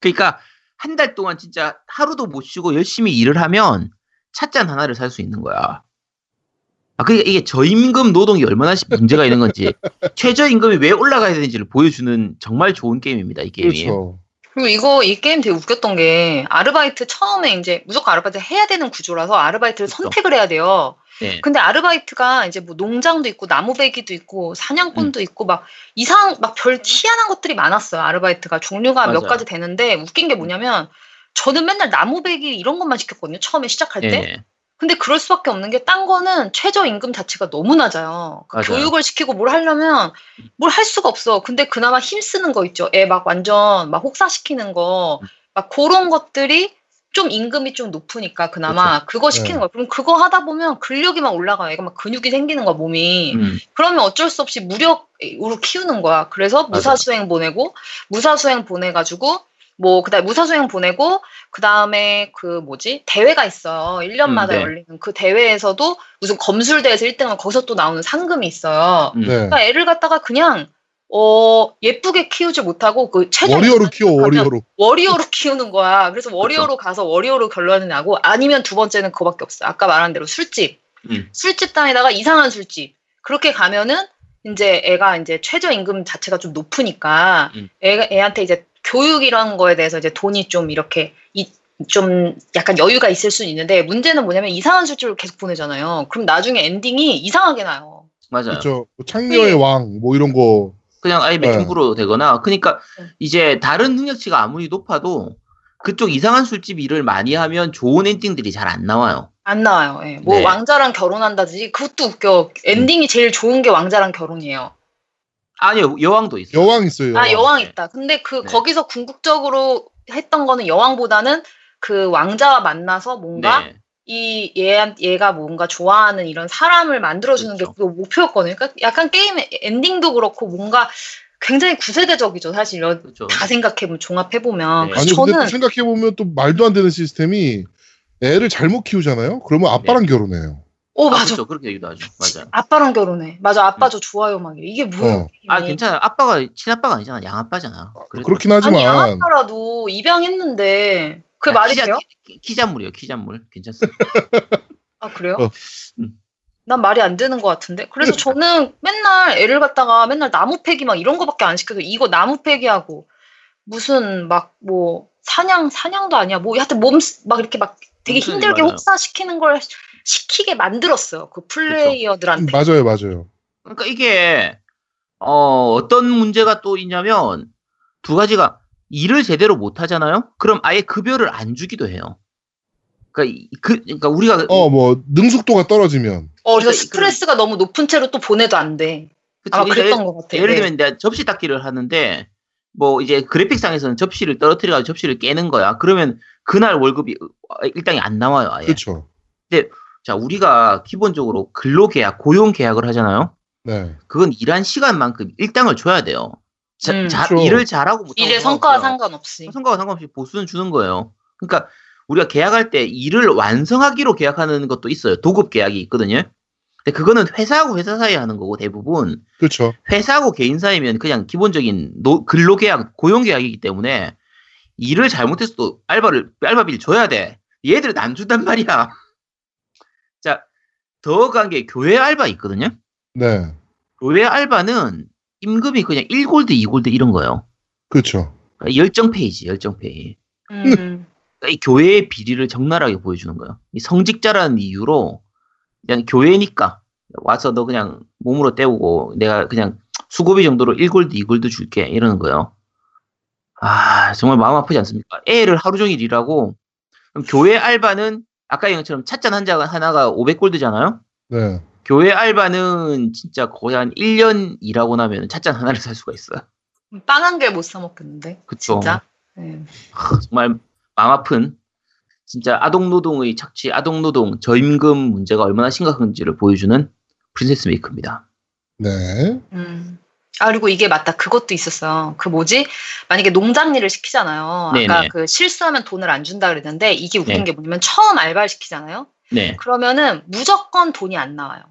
그러니까 한 달 동안 진짜 하루도 못 쉬고 열심히 일을 하면 찻잔 하나를 살 수 있는 거야. 아, 그러니까 이게 저임금 노동이 얼마나 시- 문제가 있는 건지, 최저임금이 왜 올라가야 되는지를 보여주는 정말 좋은 게임입니다, 이 게임이. 그렇죠. 그리고 이거 이 게임 되게 웃겼던 게 아르바이트 처음에 이제 무조건 아르바이트 해야 되는 구조라서 아르바이트를 그쵸. 선택을 해야 돼요. 네. 근데 아르바이트가 이제 뭐 농장도 있고 나무배기도 있고 사냥꾼도 음. 있고 막 이상 막 별 희한한 것들이 많았어요. 아르바이트가 종류가 몇 맞아요. 가지 되는데 웃긴 게 뭐냐면 저는 맨날 나무배기 이런 것만 시켰거든요. 처음에 시작할 때. 네. 근데 그럴 수밖에 없는 게 딴 거는 최저임금 자체가 너무 낮아요. 그. 교육을 시키고 뭘 하려면 뭘 할 수가 없어. 근데 그나마 힘쓰는 거 있죠. 애 막 완전 막 혹사시키는 거. 음. 막 그런 것들이 좀 임금이 좀 높으니까 그나마 그거 시키는 네. 거야. 그럼 그거 하다 보면 근력이 막 올라가요. 애가 막 근육이 생기는 거야, 몸이. 음, 그러면 어쩔 수 없이 무력으로 키우는 거야. 그래서 맞아. 무사 수행 보내고, 무사 수행 보내가지고, 뭐, 그 다음에 무사수행 보내고, 그 다음에 그 뭐지? 대회가 있어요. 1년마다 음, 네. 열리는 그 대회에서도 무슨 검술대에서 1등은 거기서 또 나오는 상금이 있어요. 음. 네. 그러니까 애를 갖다가 그냥, 어, 예쁘게 키우지 못하고 그 최저 warrior로 키워, warrior로. warrior로 키우는 거야. 그래서 warrior로 가서 warrior로 결론이 나고 아니면 두 번째는 그거밖에 없어. 아까 말한 대로 술집. 음. 술집 다니다가 이상한 술집. 그렇게 가면은 이제 애가 이제 최저 임금 자체가 좀 높으니까 음. 애, 애한테 이제 교육 이런 거에 대해서 이제 돈이 좀 이렇게 이, 좀 약간 여유가 있을 수는 있는데 문제는 뭐냐면 이상한 술집을 계속 보내잖아요. 그럼 나중에 엔딩이 이상하게 나요. 맞아요. 그렇죠. 뭐 창녀의 왕, 뭐 이런 거. 그냥 아예 네. 매춘부로 되거나 그러니까 네. 이제 다른 능력치가 아무리 높아도 그쪽 이상한 술집 일을 많이 하면 좋은 엔딩들이 잘 안 나와요. 안 나와요. 예. 뭐 네. 왕자랑 결혼한다든지 그것도 웃겨. 엔딩이 제일 좋은 게 왕자랑 결혼이에요. 아니요 여왕도 있어요. 여왕 있어요. 아 여왕 네. 있다. 근데 그 네. 거기서 궁극적으로 했던 거는 여왕보다는 그 왕자와 만나서 뭔가 네. 이 얘, 얘가 뭔가 좋아하는 이런 사람을 만들어주는 그렇죠. 게그 목표였거든요. 그러니까 약간 게임 엔딩도 그렇고 뭔가 굉장히 구세대적이죠. 사실 이런 그렇죠. 다 생각해보면 종합해보면. 네. 아니 근데 저는 또 생각해 보면 또 말도 안 되는 시스템이 애를 잘못 키우잖아요. 그러면 아빠랑 결혼해요. 어 아, 맞아. 그렇죠. 그렇게 얘기도 하죠. 맞아요. 아빠랑 결혼해. 맞아. 아빠 저 좋아요 막. 이게 뭐야? 어. 아 괜찮아요. 아빠가 친아빠가 아니잖아. 양아빠잖아. 그래도- 그렇긴 아니 하지만 양아빠라도 입양했는데 그게 아, 말이 돼요? 키- 키잔물이에요. 키잔물. 괜찮습니다. 아 그래요? 어. 음. 난 말이 안 되는 것 같은데. 그래서 저는 맨날 애를 갖다가 맨날 나무 패기 막 이런 거밖에 안 시켜서 이거 나무 패기하고 무슨 막 뭐 사냥 사냥도 아니야. 뭐 하여튼 몸 막 이렇게 막 되게 힘들게 맞아요. 혹사 시키는 걸 시키게 만들었어요. 그 플레이어들한테. 맞아요, 맞아요. 그러니까 이게 어, 어떤 문제가 또 있냐면 두 가지가 일을 제대로 못 하잖아요. 그럼 아예 급여를 안 주기도 해요. 그러니까, 이- 그, 그러니까 우리가 어, 뭐 능숙도가 떨어지면 어, 그래서 그러니까 스트레스가 너무 높은 채로 또 보내도 안 돼. 그치, 아마 그러니까 그랬던 것 같아. 예를 네. 들면 내가 접시 닦기를 하는데 뭐 이제 그래픽상에서는 접시를 떨어뜨려가지고 접시를 깨는 거야. 그러면 그날 월급이 어, 일당이 안 나와요. 아예. 그렇죠. 자 우리가 기본적으로 근로계약, 고용계약을 하잖아요. 네. 그건 일한 시간만큼 일당을 줘야 돼요. 자, 음, 자- 그렇죠. 일을 잘하고 못하고 일의 성과와. 상관없이. 성과와 상관없이 보수는 주는 거예요. 그러니까 우리가 계약할 때 일을 완성하기로 계약하는 것도 있어요. 도급 계약이 있거든요. 근데 그거는 회사하고 회사 사이에 하는 거고 대부분 그렇죠. 회사하고 개인 사이면 그냥 기본적인 노- 근로계약, 고용계약이기 때문에 일을 잘못해서 또 알바를 알바비를 줘야 돼. 얘들은 안 준단 말이야. 자, 더한 게 교회 알바 있거든요. 네. 교회 알바는 임금이 그냥 1골드, 2골드 이런 거예요. 그렇죠. 그러니까 열정 페이지, 열정 페이. 음. 그러니까 이 교회의 비리를 적나라하게 보여주는 거예요. 이 성직자라는 이유로 그냥 교회니까 와서 너 그냥 몸으로 때우고 내가 그냥 수고비 정도로 1골드, 2골드 줄게 이러는 거예요. 아 정말 마음 아프지 않습니까? 애를 하루 종일 일하고 그럼 교회 알바는 아까 얘기한 것처럼 찻잔 한 잔 하나가 500골드잖아요. 네. 교회 알바는 진짜 거의 한 1년 일하고 나면 찻잔 하나를 살 수가 있어요. 빵 한 개 못 사 먹겠는데. 그쵸. 진짜. 네. 하, 정말 마음 아픈 진짜 아동 노동의 착취, 아동 노동, 저임금 문제가 얼마나 심각한지를 보여주는 프린세스 메이커입니다. 네. 음. 아, 그리고 이게 맞다. 그것도 있었어요. 그 뭐지? 만약에 농장 일을 시키잖아요. 아까 네네. 그 실수하면 돈을 안 준다 그랬는데 이게 웃긴 네. 게 뭐냐면 처음 알바를 시키잖아요. 네. 그러면 무조건 돈이 안 나와요.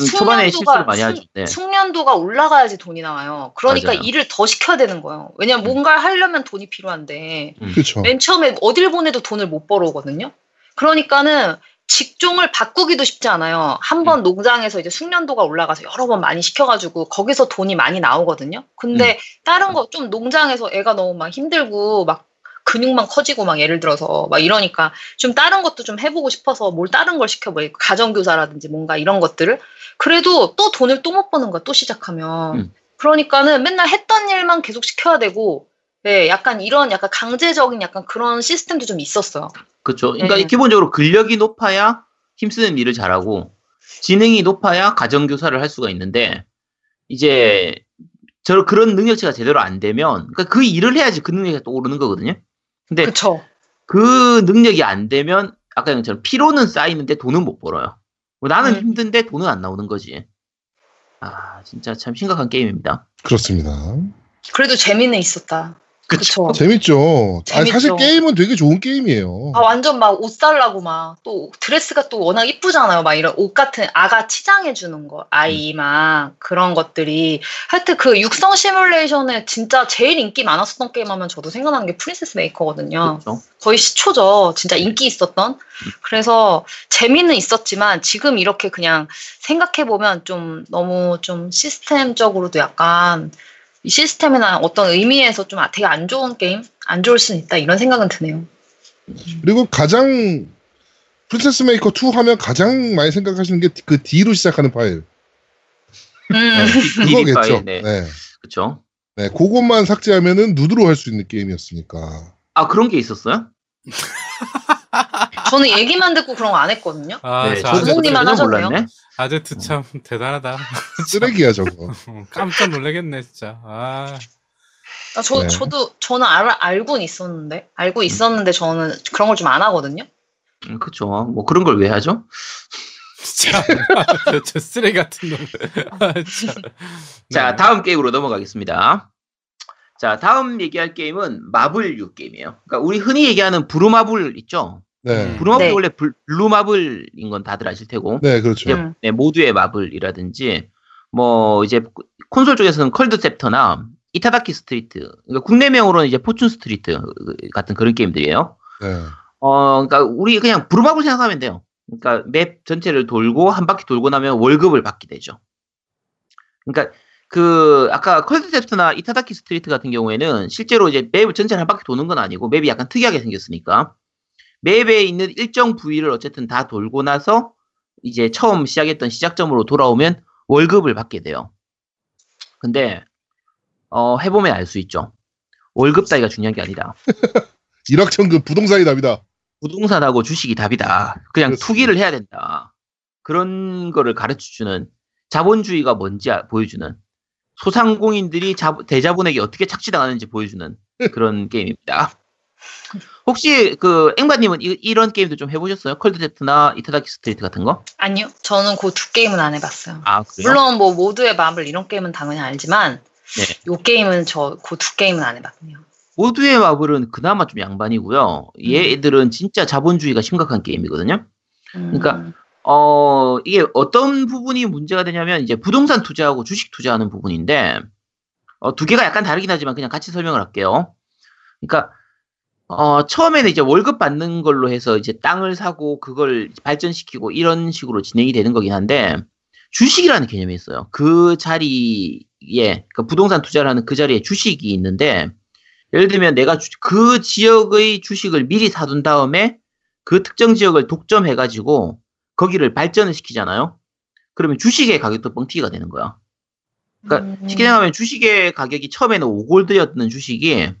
음, 초반에 숙련도가- 실수를 많이 숙- 하죠. 네. 숙련도가 올라가야지 돈이 나와요. 그러니까 맞아요. 일을 더 시켜야 되는 거예요. 왜냐면 음. 뭔가를 하려면 돈이 필요한데 그렇죠. 맨 처음에 어딜 보내도 돈을 못 벌어오거든요. 그러니까는 직종을 바꾸기도 쉽지 않아요. 한번 농장에서 이제 숙련도가 올라가서 여러 번 많이 시켜가지고 거기서 돈이 많이 나오거든요. 근데 다른 거 좀 농장에서 애가 너무 막 힘들고 막 근육만 커지고 막 예를 들어서 막 이러니까 좀 다른 것도 좀 해보고 싶어서 뭘 다른 걸 시켜버려 가정교사라든지 뭔가 이런 것들을 그래도 또 돈을 또 못 버는 거야 또 시작하면 음. 그러니까는 맨날 했던 일만 계속 시켜야 되고 네 약간 이런 약간 강제적인 약간 그런 시스템도 좀 있었어요. 그렇죠. 그러니까 네. 기본적으로 근력이 높아야 힘쓰는 일을 잘하고 지능이 높아야 가정 교사를 할 수가 있는데 이제 저 그런 능력치가 제대로 안 되면 그러니까 그 일을 해야지 그 능력이 또 오르는 거거든요. 근데 그쵸? 그 능력이 안 되면 아까 얘기처럼 피로는 쌓이는데 돈은 못 벌어요. 뭐 나는 음. 힘든데 돈은 안 나오는 거지. 아 진짜 참 심각한 게임입니다. 그렇습니다. 그래도 재미는 있었다. 그쵸? 재밌죠. 아니, 사실 재밌죠. 게임은 되게 좋은 게임이에요. 아, 완전 막 옷 살라고 막, 또 드레스가 또 워낙 이쁘잖아요. 막 이런 옷 같은 아가 치장해주는 거, 아이 막 그런 것들이. 하여튼 그 육성 시뮬레이션에 진짜 제일 인기 많았었던 게임 하면 저도 생각나는 게 프린세스 메이커거든요. 그렇죠. 거의 시초죠. 진짜 인기 있었던. 그래서 재미는 있었지만 지금 이렇게 그냥 생각해보면 좀 너무 좀 시스템적으로도 약간 이 시스템이나 어떤 의미에서 좀 되게 안 좋은 게임? 안 좋을 수는 있다. 이런 생각은 드네요. 그리고 가장 프린세스 메이커 2 하면 가장 많이 생각하시는 게 그 D로 시작하는 파일. 음. 그거겠죠. DD 파일, 네. 네. 그렇죠. 네, 그것만 삭제하면은 누드로 할 수 있는 게임이었으니까. 아 그런 게 있었어요? 저는 얘기만 듣고 그런 거 안 했거든요. 아, 네, 전공님만 전혀 하셨네요. 몰랐네. 아제트 참 대단하다. 쓰레기야 저거. 어, 깜짝 놀라겠네 진짜. 아, 아, 저, 네. 저도, 저는 알, 알고는 있었는데, 알고 있었는데 저는 그런 걸 좀 안 하거든요. 음, 그렇죠. 뭐 그런 걸 왜 하죠? 진짜 저, 쓰레기 같은 놈. 아, 참. 자, 네. 다음 게임으로 넘어가겠습니다. 자, 다음 얘기할 게임은 마블류 게임이에요. 그러니까 우리 흔히 얘기하는 브루마블 있죠? 네. 음. 브루마블이 네. 원래 블, 블루마블인 건 다들 아실 테고. 네, 그렇죠. 이제 음. 네, 모두의 마블이라든지 뭐 이제 콘솔 쪽에서는 컬드 셉트나 이타다키 스트리트, 그러니까 국내명으로는 이제 포춘 스트리트 같은 그런 게임들이에요. 네. 어, 그러니까 우리 그냥 브루마블 생각하면 돼요. 그러니까 맵 전체를 돌고 한 바퀴 돌고 나면 월급을 받게 되죠. 그러니까 그 아까 컬드 셉트나 이타다키 스트리트 같은 경우에는 실제로 이제 맵 전체를 한 바퀴 도는 건 아니고 맵이 약간 특이하게 생겼으니까 맵에 있는 일정 부위를 어쨌든 다 돌고 나서 이제 처음 시작했던 시작점으로 돌아오면 월급을 받게 돼요. 근데 어, 해보면 알 수 있죠. 월급 따위가 중요한 게 아니다. 일확천금 부동산이 답이다. 부동산하고 주식이 답이다. 그냥 그렇습니다. 투기를 해야 된다. 그런 거를 가르쳐주는 자본주의가 뭔지 아- 보여주는 소상공인들이 자- 대자본에게 어떻게 착취당하는지 보여주는 그런 게임입니다. 혹시 그 앵바님은 이, 런 게임도 좀 해보셨어요? 컬드 셉트나 이타다키 스트리트 같은 거? 아니요. 저는 그 두 게임은 안 해봤어요. 아 그래요? 물론 뭐 모두의 마블 이런 게임은 당연히 알지만 네. 요 게임은 저 그 두 게임은 안 해봤네요. 모두의 마블은 그나마 좀 양반이고요. 얘들은 진짜 자본주의가 심각한 게임이거든요. 음, 그러니까 어, 이게 어떤 부분이 문제가 되냐면, 이제 부동산 투자하고 주식 투자하는 부분인데, 어, 두 개가 약간 다르긴 하지만 그냥 같이 설명을 할게요. 그러니까, 어, 처음에는 이제 월급 받는 걸로 해서 이제 땅을 사고 그걸 발전시키고 이런 식으로 진행이 되는 거긴 한데, 주식이라는 개념이 있어요. 그 자리에, 그러니까 부동산 투자를 하는 그 자리에 주식이 있는데, 예를 들면 내가 주- 그 지역의 주식을 미리 사둔 다음에 그 특정 지역을 독점해가지고 거기를 발전을 시키잖아요. 그러면 주식의 가격도 뻥튀기가 되는 거야. 그러니까 음. 쉽게 생각하면 주식의 가격이 처음에는 5골드였던 주식이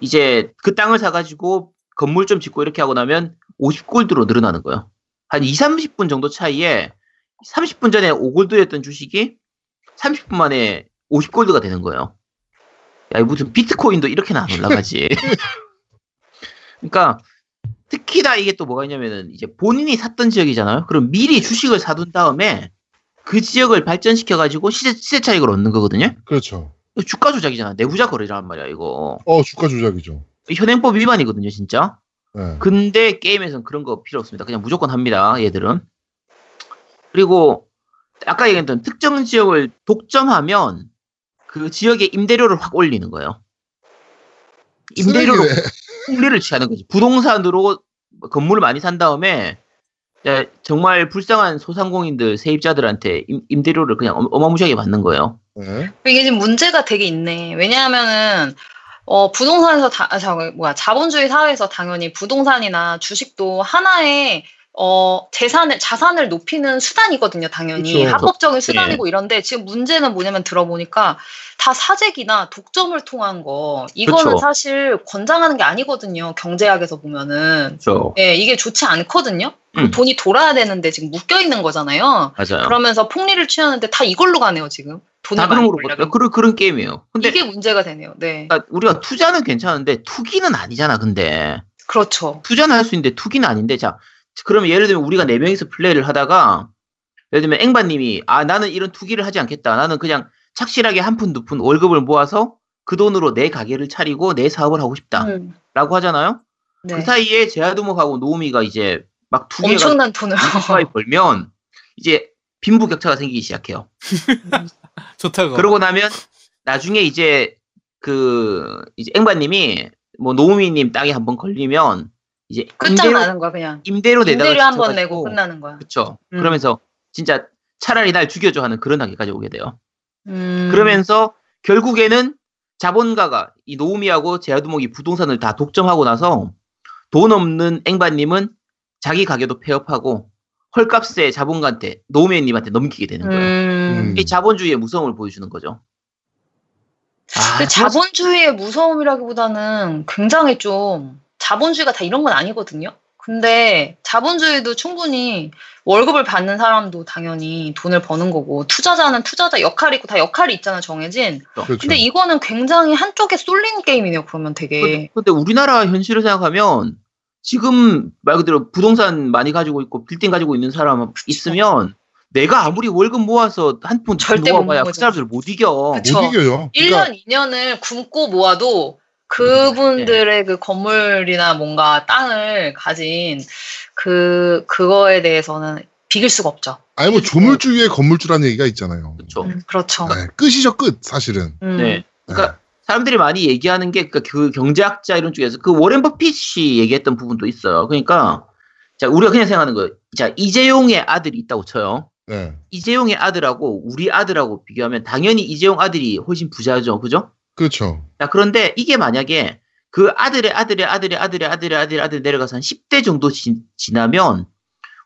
이제 그 땅을 사가지고 건물 좀 짓고 이렇게 하고 나면 50골드로 늘어나는 거예요. 한 2, 30분 정도 차이에 30분 전에 5골드였던 주식이 30분 만에 50골드가 되는 거예요. 야, 무슨 비트코인도 이렇게는 안 올라가지. 그러니까 특히나 이게 또 뭐가 있냐면은 이제 본인이 샀던 지역이잖아요. 그럼 미리 주식을 사둔 다음에 그 지역을 발전시켜가지고 시세, 시세 차익을 얻는 거거든요. 그렇죠. 주가 조작이잖아. 내부자 거래란 말이야, 이거. 어, 주가 조작이죠. 현행법 위반이거든요, 진짜. 네. 근데 게임에서는 그런 거 필요 없습니다. 그냥 무조건 합니다, 얘들은. 그리고 아까 얘기했던 특정 지역을 독점하면 그 지역의 임대료를 확 올리는 거예요. 임대료로. 폭리를 취하는 거지. 부동산으로 건물을 많이 산 다음에 야, 정말 불쌍한 소상공인들, 세입자들한테 임, 임대료를 그냥 어- 어마무시하게 받는 거예요. 네. 이게 지금 문제가 되게 있네. 왜냐하면은 어, 부동산에서 다, 아, 자, 뭐야, 자본주의 사회에서 당연히 부동산이나 주식도 하나의 어, 재산을, 자산을 높이는 수단이거든요, 당연히. 그쵸. 합법적인 수단이고 이런데 지금 문제는 뭐냐면 들어보니까 다 사재기나 독점을 통한 거, 이거는 그쵸. 사실 권장하는 게 아니거든요, 경제학에서 보면은. 그렇죠. 예, 이게 좋지 않거든요? 음. 돈이 돌아야 되는데 지금 묶여 있는 거잖아요. 맞아요. 그러면서 폭리를 취하는데 다 이걸로 가네요, 지금. 돈을 다 그런. 봤어요. 그런, 그런 게임이에요. 근데 이게 문제가 되네요. 네. 그러니까 우리가 투자는 괜찮은데 투기는 아니잖아, 근데. 그렇죠. 투자는 할 수 있는데 투기는 아닌데 자 그러면 예를 들면 우리가 네 명이서 플레이를 하다가 예를 들면 앵바님이 아 나는 이런 투기를 하지 않겠다 나는 그냥 착실하게 한 푼두푼 월급을 모아서 그 돈으로 내 가게를 차리고 내 사업을 하고 싶다라고 음, 하잖아요 네. 그 사이에 제아두목하고 노우미가 이제 막 투기가 엄청난 돈을. 벌면 이제 빈부격차가 생기기 시작해요 좋다고. 그러고 나면 나중에 이제 그 이제 앵바님이 뭐 노우미님 땅에 한번 걸리면 이제 끝장나는 거야, 그냥. 임대료 내다가 임대료 한번 지쳐가지고 내고 끝나는 거야. 그쵸. 음. 그러면서 진짜 차라리 날 죽여줘 하는 그런 단계까지 오게 돼요. 음, 그러면서 결국에는 자본가가 이 노우미하고 제아두목이 부동산을 다 독점하고 나서 돈 없는 앵바님은 자기 가게도 폐업하고 헐값에 자본가한테 노우미님한테 넘기게 되는 거예요. 음. 이 자본주의의 무서움을 보여주는 거죠. 아, 근데 자본주의의 무서움이라기보다는 굉장히 좀 자본주의가 다 이런 건 아니거든요. 근데 자본주의도 충분히 월급을 받는 사람도 당연히 돈을 버는 거고 투자자는 투자자 역할이 있고 다 역할이 있잖아 정해진. 그렇죠. 근데 이거는 굉장히 한쪽에 쏠린 게임이네요. 그러면 되게. 근데, 근데 우리나라 현실을 생각하면 지금 말 그대로 부동산 많이 가지고 있고 빌딩 가지고 있는 사람 있으면 내가 아무리 월급 모아서 한 푼 절대 못 모아봐야 그. 사람들 못 이겨. 그쵸. 못 이겨요. 1년, 2년을 굶고 모아도 그분들의 그 건물이나 뭔가 땅을 가진 그, 그거에 대해서는 비길 수가 없죠. 아니 뭐 조물주 위에 건물주라는 얘기가 있잖아요. 그렇죠. 음, 그렇죠. 네, 끝이죠 끝 사실은. 음. 네. 그러니까 사람들이 많이 얘기하는 게 그 경제학자 이런 쪽에서 그 워렌 버핏이 얘기했던 부분도 있어요. 그러니까 자 우리가 그냥 생각하는 거예요. 자 이재용의 아들이 있다고 쳐요. 네. 이재용의 아들하고 우리 아들하고 비교하면 당연히 이재용 아들이 훨씬 부자죠. 그죠? 그렇죠. 자, 그런데 이게 만약에 그 아들의 아들의 아들의 아들의 아들의 아들의 아들 내려가서 한 10대 정도 지, 지나면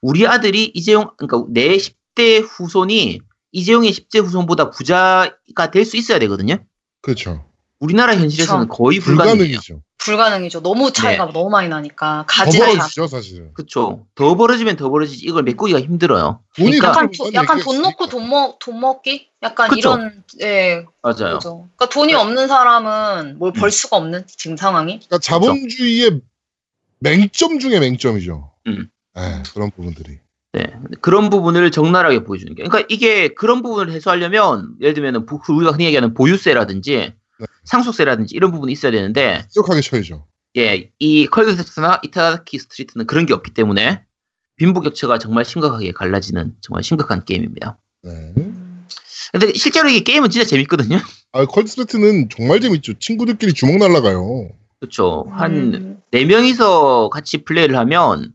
우리 아들이 이재용, 그러니까 내 10대 후손이 이재용의 10대 후손보다 부자가 될 수 있어야 되거든요. 그렇죠. 우리나라 현실에서는 거의 불가능해요. 불가능이죠. 불가능이죠. 너무 차이가 네. 너무 많이 나니까. 벌어지죠 사실은. 그렇죠. 더 벌어지면 더 벌어지지 이걸 메꾸기가 힘들어요. 그러니까- 약간, 도- 약간 돈 넣고 있으니까. 돈, 먹, 돈 먹기? 약간 그쵸. 이런, 예, 맞아요. 그죠. 그러니까 돈이 네. 없는 사람은 뭘벌 음. 수가 없는 지금 상황이. 그러니까 자본주의의 맹점 중에 맹점이죠. 음. 네, 그런 부분들이. 네. 그런 부분을 적나라하게 보여주는 게. 그러니까 이게 그런 부분을 해소하려면 예를 들면 우리가 흔히 얘기하는 보유세라든지 네. 상속세라든지 이런 부분이 있어야 되는데 지적하게 쳐야죠. 예, 이 컬드 셉트나 이타다키 스트리트는 그런 게 없기 때문에 빈부격차가 정말 심각하게 갈라지는 정말 심각한 게임입니다. 네. 근데 실제로 이 게임은 진짜 재밌거든요. 아 컬드 셉트는 정말 재밌죠. 친구들끼리 주먹 날라가요. 그렇죠. 한 음, 네 명이서 같이 플레이를 하면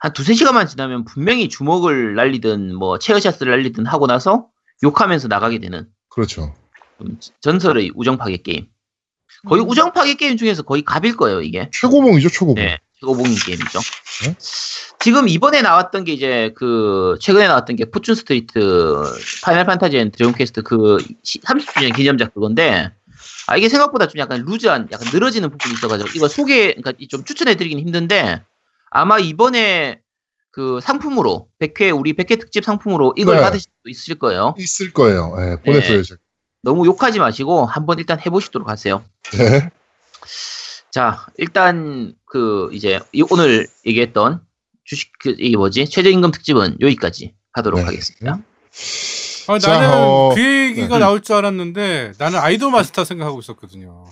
한 두세 시간만 지나면 분명히 주먹을 날리든 뭐 체어샷을 날리든 하고 나서 욕하면서 나가게 되는 그렇죠. 좀 전설의 우정 파괴 게임. 거의 음. 우정 파괴 게임 중에서 거의 갑일 거예요, 이게. 최고봉이죠, 최고봉. 네, 최고봉인 게임이죠. 네? 지금 이번에 나왔던 게 이제 그 최근에 나왔던 게 포춘 스트리트 파이널 판타지 앤 드래곤 퀘스트 그 30주년 기념작 그건데 아 이게 생각보다 좀 약간 loose한 약간 늘어지는 부분이 있어가지고 이거 소개 그러니까 좀 추천해드리긴 힘든데 아마 이번에 그 상품으로 100회 우리 100회 특집 상품으로 이걸 네. 받으실 수 있을 거예요. 있을 거예요. 네, 보냈어요. 제가. 너무 욕하지 마시고 한번 일단 해보시도록 하세요. 네. 자, 일단 그 이제 이- 오늘 얘기했던 주식 그 이게 뭐지 최저임금 특집은 여기까지 하도록 네. 하겠습니다. 아, 자, 나는 어, 그 얘기가 네. 나올 줄 알았는데 나는 아이돌 마스터 생각하고 있었거든요.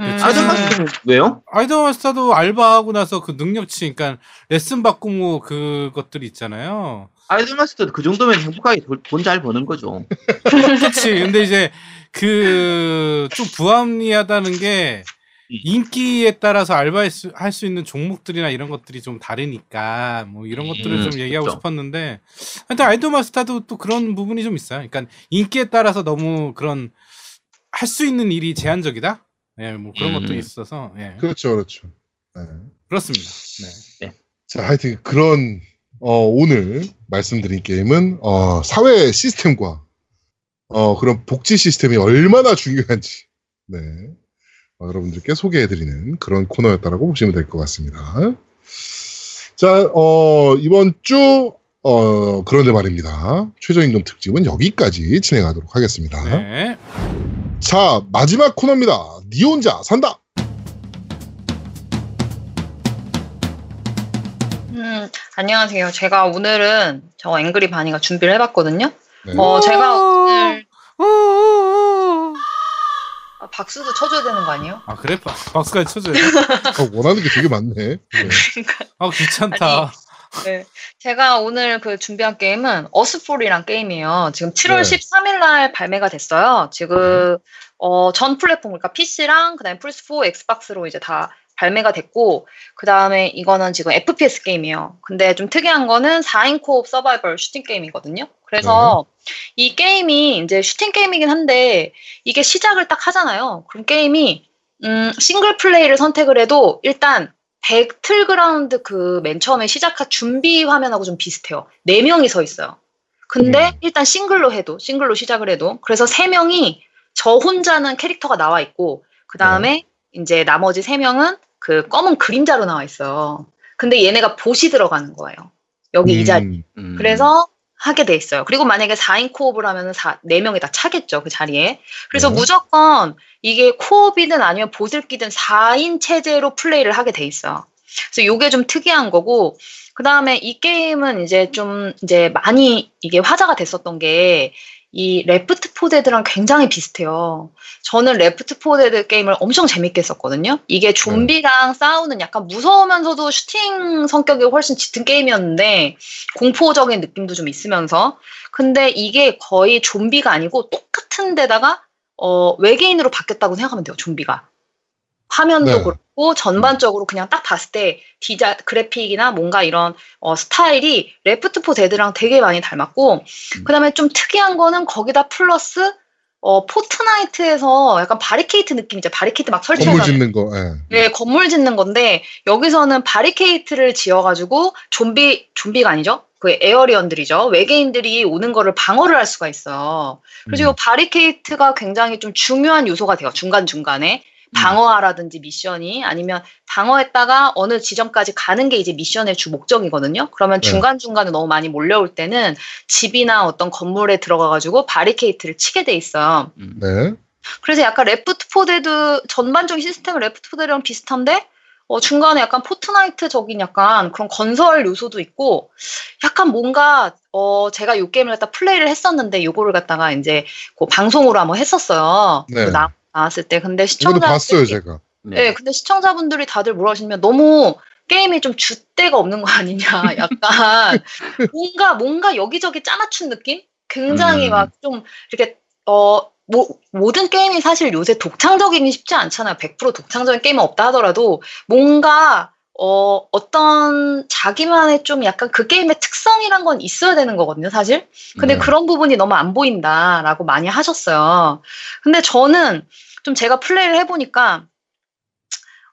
음. 아이돌 마스터는 왜요? 아이돌 마스터도 알바하고 나서 그 능력치, 그러니까 레슨 받고 뭐 그것들이 있잖아요. 아이돌 마스터도 그 정도면 행복하게 돈 잘 버는 거죠. 그렇지. 근데 이제 그 좀 부합리하다는 게 인기에 따라서 알바할 수, 할수 있는 종목들이나 이런 것들이 좀 다르니까 뭐 이런 것들을 음, 좀 얘기하고 그렇죠. 싶었는데 하여튼 아이돌 마스터도 또 그런 부분이 좀 있어요. 그러니까 인기에 따라서 너무 그런 할 수 있는 일이 제한적이다. 예, 뭐 그런 음. 것도 있어서 예. 그렇죠, 그렇죠. 네. 그렇습니다. 네. 자, 하여튼 그런 어, 오늘 말씀드린 게임은 어, 사회 시스템과 어, 그런 복지 시스템이 얼마나 중요한지 네. 어, 여러분들께 소개해드리는 그런 코너였다라고 보시면 될 것 같습니다. 자, 어, 이번 주 어, 그런데 말입니다. 최저임금 특집은 여기까지 진행하도록 하겠습니다. 네. 자, 마지막 코너입니다. 니 혼자 산다. 음, 안녕하세요. 제가 오늘은 저 앵그리 바니가 준비를 해봤거든요. 네. 어, 제가 오늘 아, 박수도 쳐줘야 되는 거 아니에요? 아 그래 박- 박수까지 쳐줘야 돼. 어, 원하는 게 되게 많네. 네. 그러니까 아 귀찮다. 네. 제가 오늘 그 준비한 게임은 Earthfall이란 게임이에요. 지금 7월 네. 13일 날 발매가 됐어요. 지금 어, 전 플랫폼 그러니까 PC랑 그다음에 플스4, Xbox로 이제 다 발매가 됐고 그다음에 이거는 지금 FPS 게임이에요. 근데 좀 특이한 거는 4인 co-op 서바이벌 슈팅 게임이거든요. 그래서 이 게임이 이제 슈팅 게임이긴 한데 이게 시작을 딱 하잖아요. 그럼 게임이 음, 싱글 플레이를 선택을 해도 일단 배틀그라운드 그 맨 처음에 시작한 준비 화면하고 좀 비슷해요. 네 명이 서 있어요. 근데 음. 일단 싱글로 해도 싱글로 시작을 해도 그래서 세 명이 저 혼자는 캐릭터가 나와 있고 그 다음에 이제 나머지 세 명은 그 검은 그림자로 나와 있어요. 근데 얘네가 봇이 들어가는 거예요. 여기 이 자리. 음, 음. 그래서 하게 돼 있어요. 그리고 만약에 4인 co-op을 하면은 4, 4명이 다 차겠죠, 그 자리에. 그래서 네. 무조건 이게 co-op이든 아니면 봇을 끼든 4인 체제로 플레이를 하게 돼 있어요. 그래서 요게 좀 특이한 거고 그 다음에 이 게임은 이제 좀 이제 많이 이게 화제가 됐었던 게 이 Left 4 Dead랑 굉장히 비슷해요. 저는 Left 4 Dead 게임을 엄청 재밌게 했었거든요. 이게 좀비랑 싸우는 약간 무서우면서도 슈팅 성격이 훨씬 짙은 게임이었는데 공포적인 느낌도 좀 있으면서 근데 이게 거의 좀비가 아니고 똑같은 데다가 어, 외계인으로 바뀌었다고 생각하면 돼요. 좀비가. 화면도 네. 그렇고 전반적으로 그냥 딱 봤을 때 디자 그래픽이나 뭔가 이런 어, 스타일이 Left 4 Dead랑 되게 많이 닮았고 그다음에 좀 특이한 거는 거기다 플러스 어, Fortnite에서 약간 바리케이트 느낌이죠. 바리케이트 막 건물 설치해서 짓는 거. 예. 네, 건물 짓는 건데 여기서는 바리케이트를 지어가지고 좀비 좀비가 아니죠? 그 alien들이죠. 외계인들이 오는 거를 방어를 할 수가 있어요. 그래서 음. 이 바리케이트가 굉장히 좀 중요한 요소가 돼요. 중간 중간에 방어하라든지 미션이 아니면 방어했다가 어느 지점까지 가는 게 이제 미션의 주 목적이거든요. 그러면 네. 중간 중간에 너무 많이 몰려올 때는 집이나 어떤 건물에 들어가가지고 바리케이트를 치게 돼 있어요. 음. 네. 그래서 약간 Left 4 Dead 전반적인 시스템은 Left 4 Dead랑 비슷한데 어, 중간에 약간 Fortnite적인 약간 그런 건설 요소도 있고 약간 뭔가 어, 제가 요 게임을 갖다 플레이를 했었는데 요거를 갖다가 이제 그 방송으로 한번 했었어요. 네. 그 나, 나왔을 때 근데 시청자 봤어요, 제가. 네, 근데 시청자분들이 다들 뭐라 하시냐면 너무 게임이 좀 줏대가 없는 거 아니냐. 약간 뭔가 뭔가 여기저기 짜맞춘 느낌? 굉장히 음. 막좀 이렇게 어 뭐, 모든 게임이 사실 요새 독창적이긴 쉽지 않잖아요. 100% 독창적인 게임은 없다 하더라도 뭔가 어, 어떤 자기만의 좀 약간 그 게임의 특성이란 건 있어야 되는 거거든요, 사실. 근데 네. 그런 부분이 너무 안 보인다라고 많이 하셨어요. 근데 저는 좀 제가 플레이를 해보니까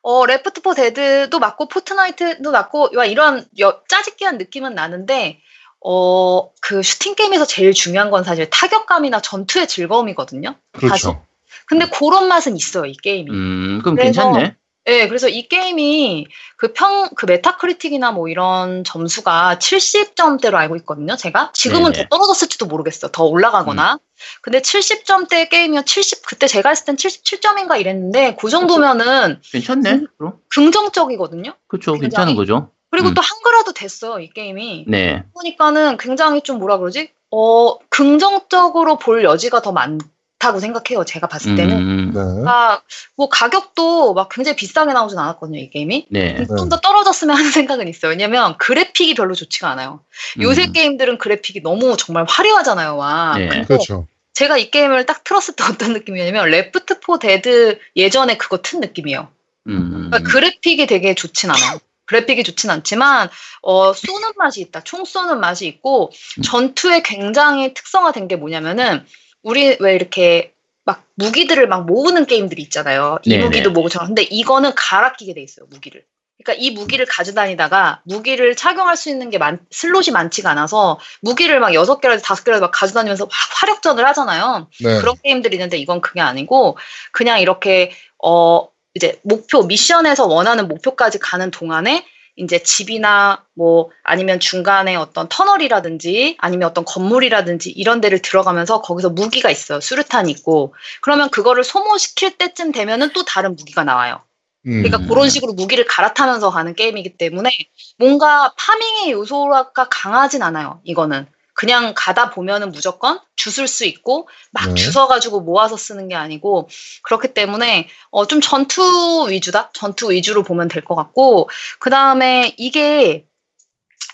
어, Left 4 Dead도 맞고 Fortnite도 맞고 와, 이런 여- 짜집기한 느낌은 나는데 어, 그 슈팅 게임에서 제일 중요한 건 사실 타격감이나 전투의 즐거움이거든요. 사실. 그렇죠. 근데 그런 맛은 있어요, 이 게임이. 음, 그럼 괜찮네. 네, 그래서 이 게임이 그 평, 그 Metacritic이나 뭐 이런 점수가 70점대로 알고 있거든요, 제가. 지금은 네네. 더 떨어졌을지도 모르겠어. 더 올라가거나. 근데 70점대 게임이면 70, 그때 제가 했을 땐 77점인가 이랬는데, 그 정도면은 괜찮네. 그럼 긍정적이거든요. 그렇죠. 괜찮은 거죠. 그리고 음. 또 한글화도 됐어요, 이 게임이. 네. 보니까는 굉장히 좀 뭐라 그러지? 어, 긍정적으로 볼 여지가 더 많 다고 생각해요, 제가 봤을 때는. 음, 네. 아, 뭐 가격도 막 굉장히 비싸게 나오진 않았거든요, 이 게임이. 네. 좀 더 떨어졌으면 하는 생각은 있어요. 왜냐면 그래픽이 별로 좋지가 않아요. 요새 음. 게임들은 그래픽이 너무 정말 화려하잖아요. 와. 네. 그렇죠. 제가 이 게임을 딱 틀었을 때 어떤 느낌이냐면 Left 4 Dead 예전에 그거 튼 느낌이에요. 음, 그러니까 그래픽이 되게 좋진 않아요. 그래픽이 좋진 않지만 어, 쏘는 맛이 있다. 총 쏘는 맛이 있고 음. 전투에 굉장히 특성화된 게 뭐냐면은 우리 왜 이렇게 막 무기들을 막 모으는 게임들이 있잖아요. 이 네네. 무기도 모으고 저런. 근데 이거는 갈아 끼게 돼 있어요. 무기를. 그러니까 이 무기를 가져다니다가 무기를 착용할 수 있는 게 많, 슬롯이 많지가 않아서 무기를 막 여섯 개라도 다섯 개라도 막 가져다니면서 막 화력전을 하잖아요. 네. 그런 게임들이 있는데 이건 그게 아니고 그냥 이렇게 어 이제 목표 미션에서 원하는 목표까지 가는 동안에 이제 집이나 뭐 아니면 중간에 어떤 터널이라든지 아니면 어떤 건물이라든지 이런 데를 들어가면서 거기서 무기가 있어요. 수류탄이 있고 그러면 그거를 소모시킬 때쯤 되면은 또 다른 무기가 나와요. 음. 그러니까 음. 그런 식으로 무기를 갈아타면서 가는 게임이기 때문에 뭔가 파밍의 요소가 강하진 않아요. 이거는 그냥 가다 보면은 무조건 주술 수 있고 막 네. 주워가지고 모아서 쓰는 게 아니고 그렇기 때문에 어, 좀 전투 위주다. 전투 위주로 보면 될 것 같고 그 다음에 이게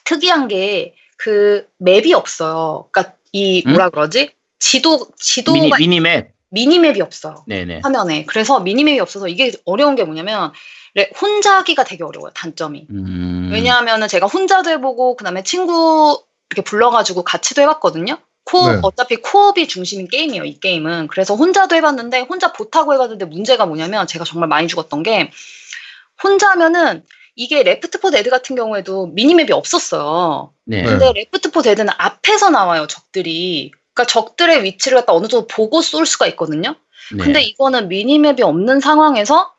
특이한 게 그 맵이 없어요. 그러니까 이 음? 뭐라 그러지? 지도 지도가 미니 미니맵. 미니맵이 없어요. 네네. 화면에. 그래서 미니맵이 없어서 이게 어려운 게 뭐냐면 레- 혼자 하기가 되게 어려워요. 단점이. 음, 왜냐하면은 제가 혼자도 해보고 그다음에 친구 이렇게 불러가지고 같이도 해봤거든요. co-op 네. 어차피 co-op이 중심인 게임이에요. 이 게임은. 그래서 혼자도 해봤는데 혼자 봇하고 해봤는데 문제가 뭐냐면 제가 정말 많이 죽었던 게 혼자 하면은 이게 Left 4 Dead 같은 경우에도 minimap이 없었어요. 네. 근데 Left 4 Dead는 앞에서 나와요. 적들이. 그러니까 적들의 위치를 갖다 어느 정도 보고 쏠 수가 있거든요. 네. 근데 이거는 minimap이 없는 상황에서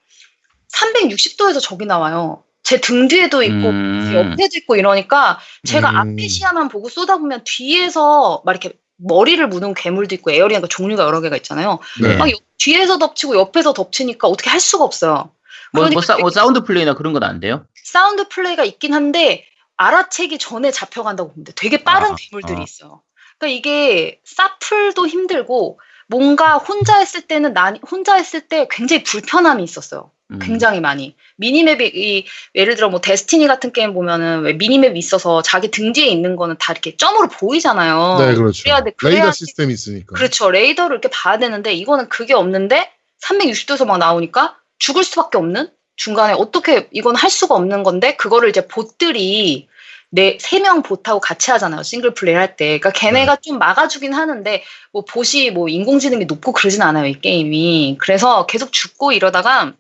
360도에서 적이 나와요. 제 등 뒤에도 있고 음, 옆에도 있고 이러니까 제가 음. 앞에 시야만 보고 쏘다 보면 뒤에서 막 이렇게 머리를 무는 괴물도 있고 alien 그 종류가 여러 개가 있잖아요. 네. 막 옆- 뒤에서 덮치고 옆에서 덮치니까 어떻게 할 수가 없어요. 뭐, 뭐, 그러니까 사, 뭐 사운드 플레이나 그런 건 안 돼요? 사운드 플레이가 있긴 한데 알아채기 전에 잡혀간다고 보면 돼. 되게 빠른 아, 괴물들이 아. 있어요. 그러니까 이게 사플도 힘들고 뭔가 혼자 했을 때는 난 혼자 했을 때 굉장히 불편함이 있었어요. 음. 굉장히 많이 미니맵이 이 예를 들어 뭐 데스티니 같은 게임 보면은 왜 미니맵이 있어서 자기 등 뒤에 있는 거는 다 이렇게 점으로 보이잖아요. 네, 그렇죠. 그래야 돼. 그래야 레이더 돼. 시스템이 있으니까. 그렇죠. 레이더를 이렇게 봐야 되는데 이거는 그게 없는데 360도에서 막 나오니까 죽을 수밖에 없는 중간에 어떻게 이건 할 수가 없는 건데 그거를 이제 봇들이 네, 세명 봇하고 같이 하잖아요. 싱글 플레이 할 때. 그러니까 걔네가 좀 막아주긴 하는데 뭐 봇이 뭐 인공지능이 높고 그러진 않아요. 이 게임이. 그래서 계속 죽고 이러다가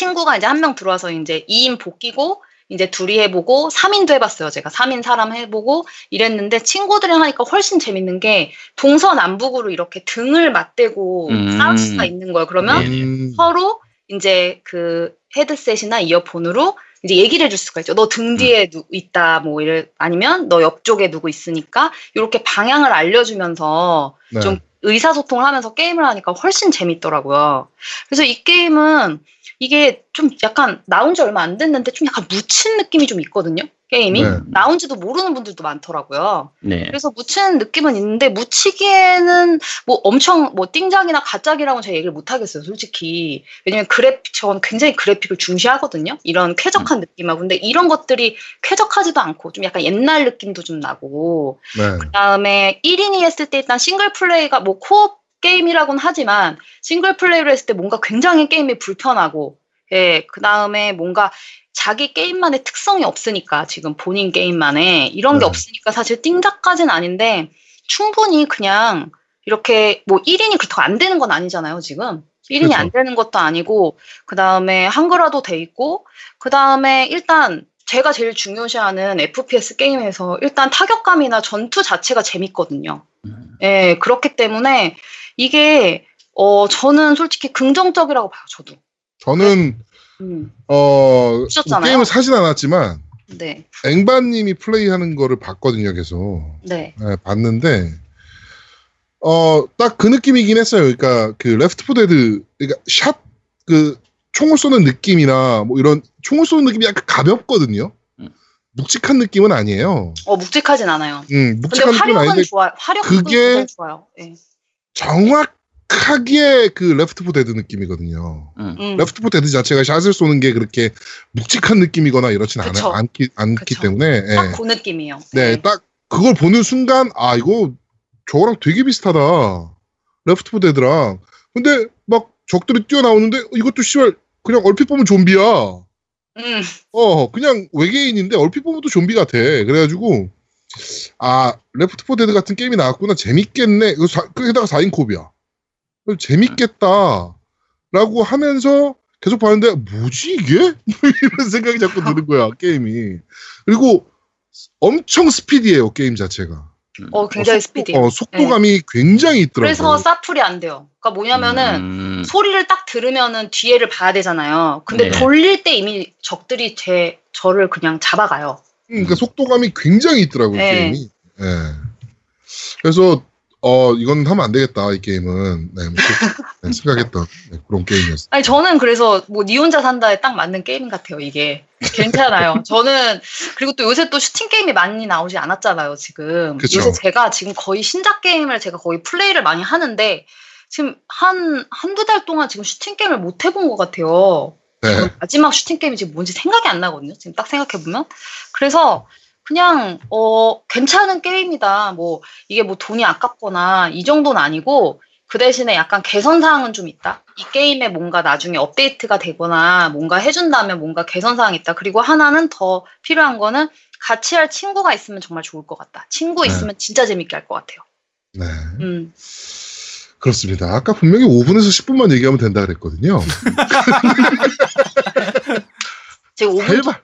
친구가 이제 한 명 들어와서 이제 2인 복귀고 이제 둘이 해보고 3인도 해봤어요. 제가 3인 사람 해보고 이랬는데 친구들이랑 하니까 훨씬 재밌는 게 동서남북으로 이렇게 등을 맞대고 음. 싸울 수가 있는 거예요. 그러면 네. 음, 서로 이제 그 헤드셋이나 이어폰으로 이제 얘기를 해줄 수가 있죠. 너 등 뒤에 누 있다, 뭐 이래 아니면 너 옆쪽에 누구 있으니까 이렇게 방향을 알려주면서 네. 좀 의사소통을 하면서 게임을 하니까 훨씬 재밌더라고요. 그래서 이 게임은 이게 좀 약간 나온 지 얼마 안 됐는데 좀 약간 묻힌 느낌이 좀 있거든요. 게임이 네. 나온지도 모르는 분들도 많더라고요. 네. 그래서 묻히는 느낌은 있는데 묻히기에는 뭐 엄청 뭐 띵작이나 가작이라고 제가 얘기를 못 하겠어요, 솔직히. 왜냐면 그래픽 전 굉장히 그래픽을 중시하거든요. 이런 쾌적한 느낌하고 근데 이런 것들이 쾌적하지도 않고 좀 약간 옛날 느낌도 좀 나고 네. 그다음에 1인이 했을 때 일단 싱글 플레이가 뭐 co-op 게임이라고는 하지만 싱글 플레이로 했을 때 뭔가 굉장히 게임이 불편하고 예, 그 다음에 뭔가 자기 게임만의 특성이 없으니까 지금 본인 게임만의 이런 게 네. 없으니까 사실 띵작까지는 아닌데 충분히 그냥 이렇게 뭐 1인이 그렇다고 안 되는 건 아니잖아요, 지금. 1인이 그렇죠. 안 되는 것도 아니고 그 다음에 한글화도 돼 있고 그 다음에 일단 제가 제일 중요시하는 FPS 게임에서 일단 타격감이나 전투 자체가 재밌거든요. 음. 예, 그렇기 때문에 이게 어 저는 솔직히 긍정적이라고 봐요, 저도. 저는 음, 어 보셨잖아요. 게임을 사진 않았지만 네, 앵바님이 플레이하는 거를 봤거든요, 계속. 네, 네, 봤는데 어 딱 그 느낌이긴 했어요. 그러니까 그 Left 4 Dead 그러니까 샷그 총을 쏘는 느낌이나 뭐 이런 총을 쏘는 느낌이 약간 가볍거든요. 음. 묵직한 느낌은 아니에요. 어 묵직하진 않아요. 음, 근데 묵직한 느낌은 화력은 아닌데 좋아요. 화력도 그게- 좋아요. 예. 정확하게 그 Left 4 Dead 느낌이거든요. 음. 음, Left 4 Dead 자체가 샷을 쏘는 게 그렇게 묵직한 느낌이거나 이렇진 않. 않기, 않기 그쵸. 때문에 예. 딱그 느낌이에요. 네, 예. 딱 그걸 보는 순간 아 이거 저거랑 되게 비슷하다. Left 4 Dead랑. 근데 막 적들이 뛰어나오는데 이것도 씨발 그냥 얼핏 보면 좀비야. 음, 어, 그냥 외계인인데 얼핏 보면 또 좀비 같아. 그래가지고 아 Left 4 Dead 같은 게임이 나왔구나 재밌겠네. 이거 사- 거기다가 4인 co-op이야. 그래서 재밌겠다. 라고 하면서 계속 봤는데 뭐지 이게? 뭐 이런 생각이 자꾸 드는 거야 게임이. 그리고 엄청 스피디해요 게임 자체가. 어 굉장히 어, 속도- 스피디해요. 어, 속도감이 굉장히 있더라고요. 그래서 사플이 안 돼요. 그러니까 뭐냐면은 음. 소리를 딱 들으면은 뒤에를 봐야 되잖아요. 근데 네. 돌릴 때 이미 적들이 제 저를 그냥 잡아가요. 음, 그러니까 속도감이 굉장히 있더라고요 네. 게임이. 예. 그래서 어 이건 하면 안 되겠다 이 게임은 네, 뭐 그- 네, 생각했던 네, 그런 게임이었어요. 아니 저는 그래서 뭐 니 혼자 산다에 딱 맞는 게임 같아요. 이게 괜찮아요. 저는 그리고 또 요새 또 슈팅 게임이 많이 나오지 않았잖아요. 지금 그쵸. 요새 제가 지금 거의 신작 게임을 제가 거의 플레이를 많이 하는데 지금 한 한두 달 동안 지금 슈팅 게임을 못 해본 것 같아요. 네. 마지막 슈팅 게임이 지금 뭔지 생각이 안 나거든요. 지금 딱 생각해 보면 그래서 그냥 어 괜찮은 게임이다. 뭐 이게 뭐 돈이 아깝거나 이 정도는 아니고 그 대신에 약간 개선 사항은 좀 있다. 이 게임에 뭔가 나중에 업데이트가 되거나 뭔가 해준다면 뭔가 개선 사항이 있다. 그리고 하나는 더 필요한 거는 같이 할 친구가 있으면 정말 좋을 것 같다. 친구 네. 있으면 진짜 재밌게 할 것 같아요. 네. 음. 그렇습니다. 아까 분명히 5분에서 10분만 얘기하면 된다 그랬거든요. 제가 5분 살발.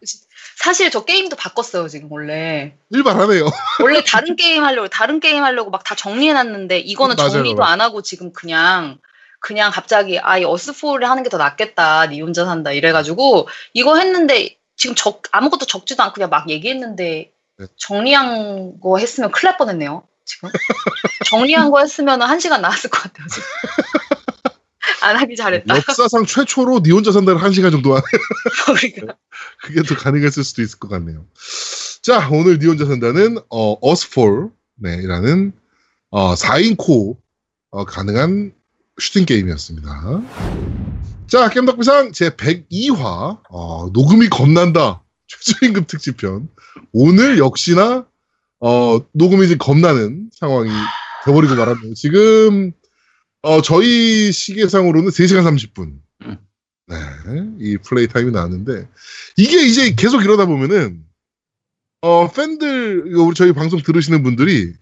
사실 저 게임도 바꿨어요 지금 원래 일발하네요. 원래 다른 게임 하려고 다른 게임 하려고 막 다 정리해놨는데 이거는 맞아요, 정리도. 안 하고 지금 그냥 그냥 갑자기 아이 어스포를 하는 게 더 낫겠다 니 혼자 산다 이래가지고 이거 했는데 지금 적 아무것도 적지도 않고 그냥 막 얘기했는데 네. 정리한 거 했으면 큰일 날 뻔했네요 지금 정리한 거 했으면 한 시간 나왔을 것 같아요 지금 안 하기 잘했다. 역사상 최초로 니 혼자 산다를 한 시간 정도 하네. 그러니까. 그게 더 가능했을 수도 있을 것 같네요. 자, 오늘 니 혼자 산다는 어, 어스폴 네, 이라는 어, 4인 코 어, 가능한 슈팅 게임이었습니다. 자, 겜덕비상 제 102화 어, 녹음이 겁난다 최저임금 특집편 오늘 역시나 어, 녹음이 지금 겁나는 상황이 돼버리고 말았네요. 지금 어, 저희 시계상으로는 3시간 30분 음. 네, 이 플레이 타임이 나왔는데 이게 이제 계속 이러다 보면은 어 팬들 우리 저희 방송 들으시는 분들이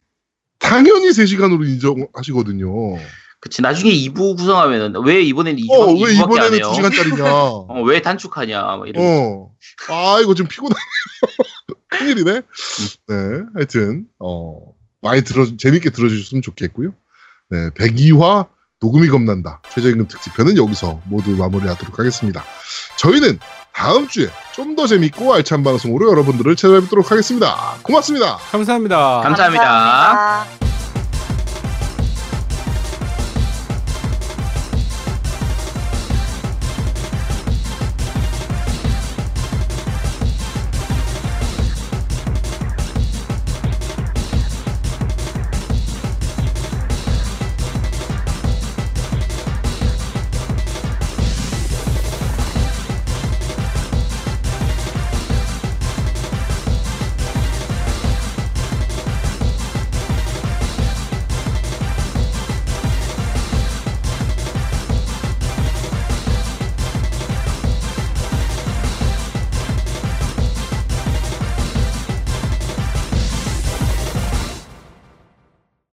당연히 3시간으로 인정하시거든요. 그치 나중에 2부 구성하면은 왜 이번에는 2주 어, 왜 2부밖에 안 이번에는 해요? 2시간짜리냐. 어. 어, 왜 단축하냐 막 이런. 아, 이거 좀 피곤하네. 큰일이네. 네, 하여튼, 어, 많이 들어, 재밌게 들어주셨으면 좋겠고요. 네, 102화 녹음이 겁난다. 최저임금 특집편은 여기서 모두 마무리하도록 하겠습니다. 저희는 다음 주에 좀 더 재밌고 알찬 방송으로 여러분들을 찾아뵙도록 하겠습니다. 고맙습니다. 감사합니다. 감사합니다. 감사합니다.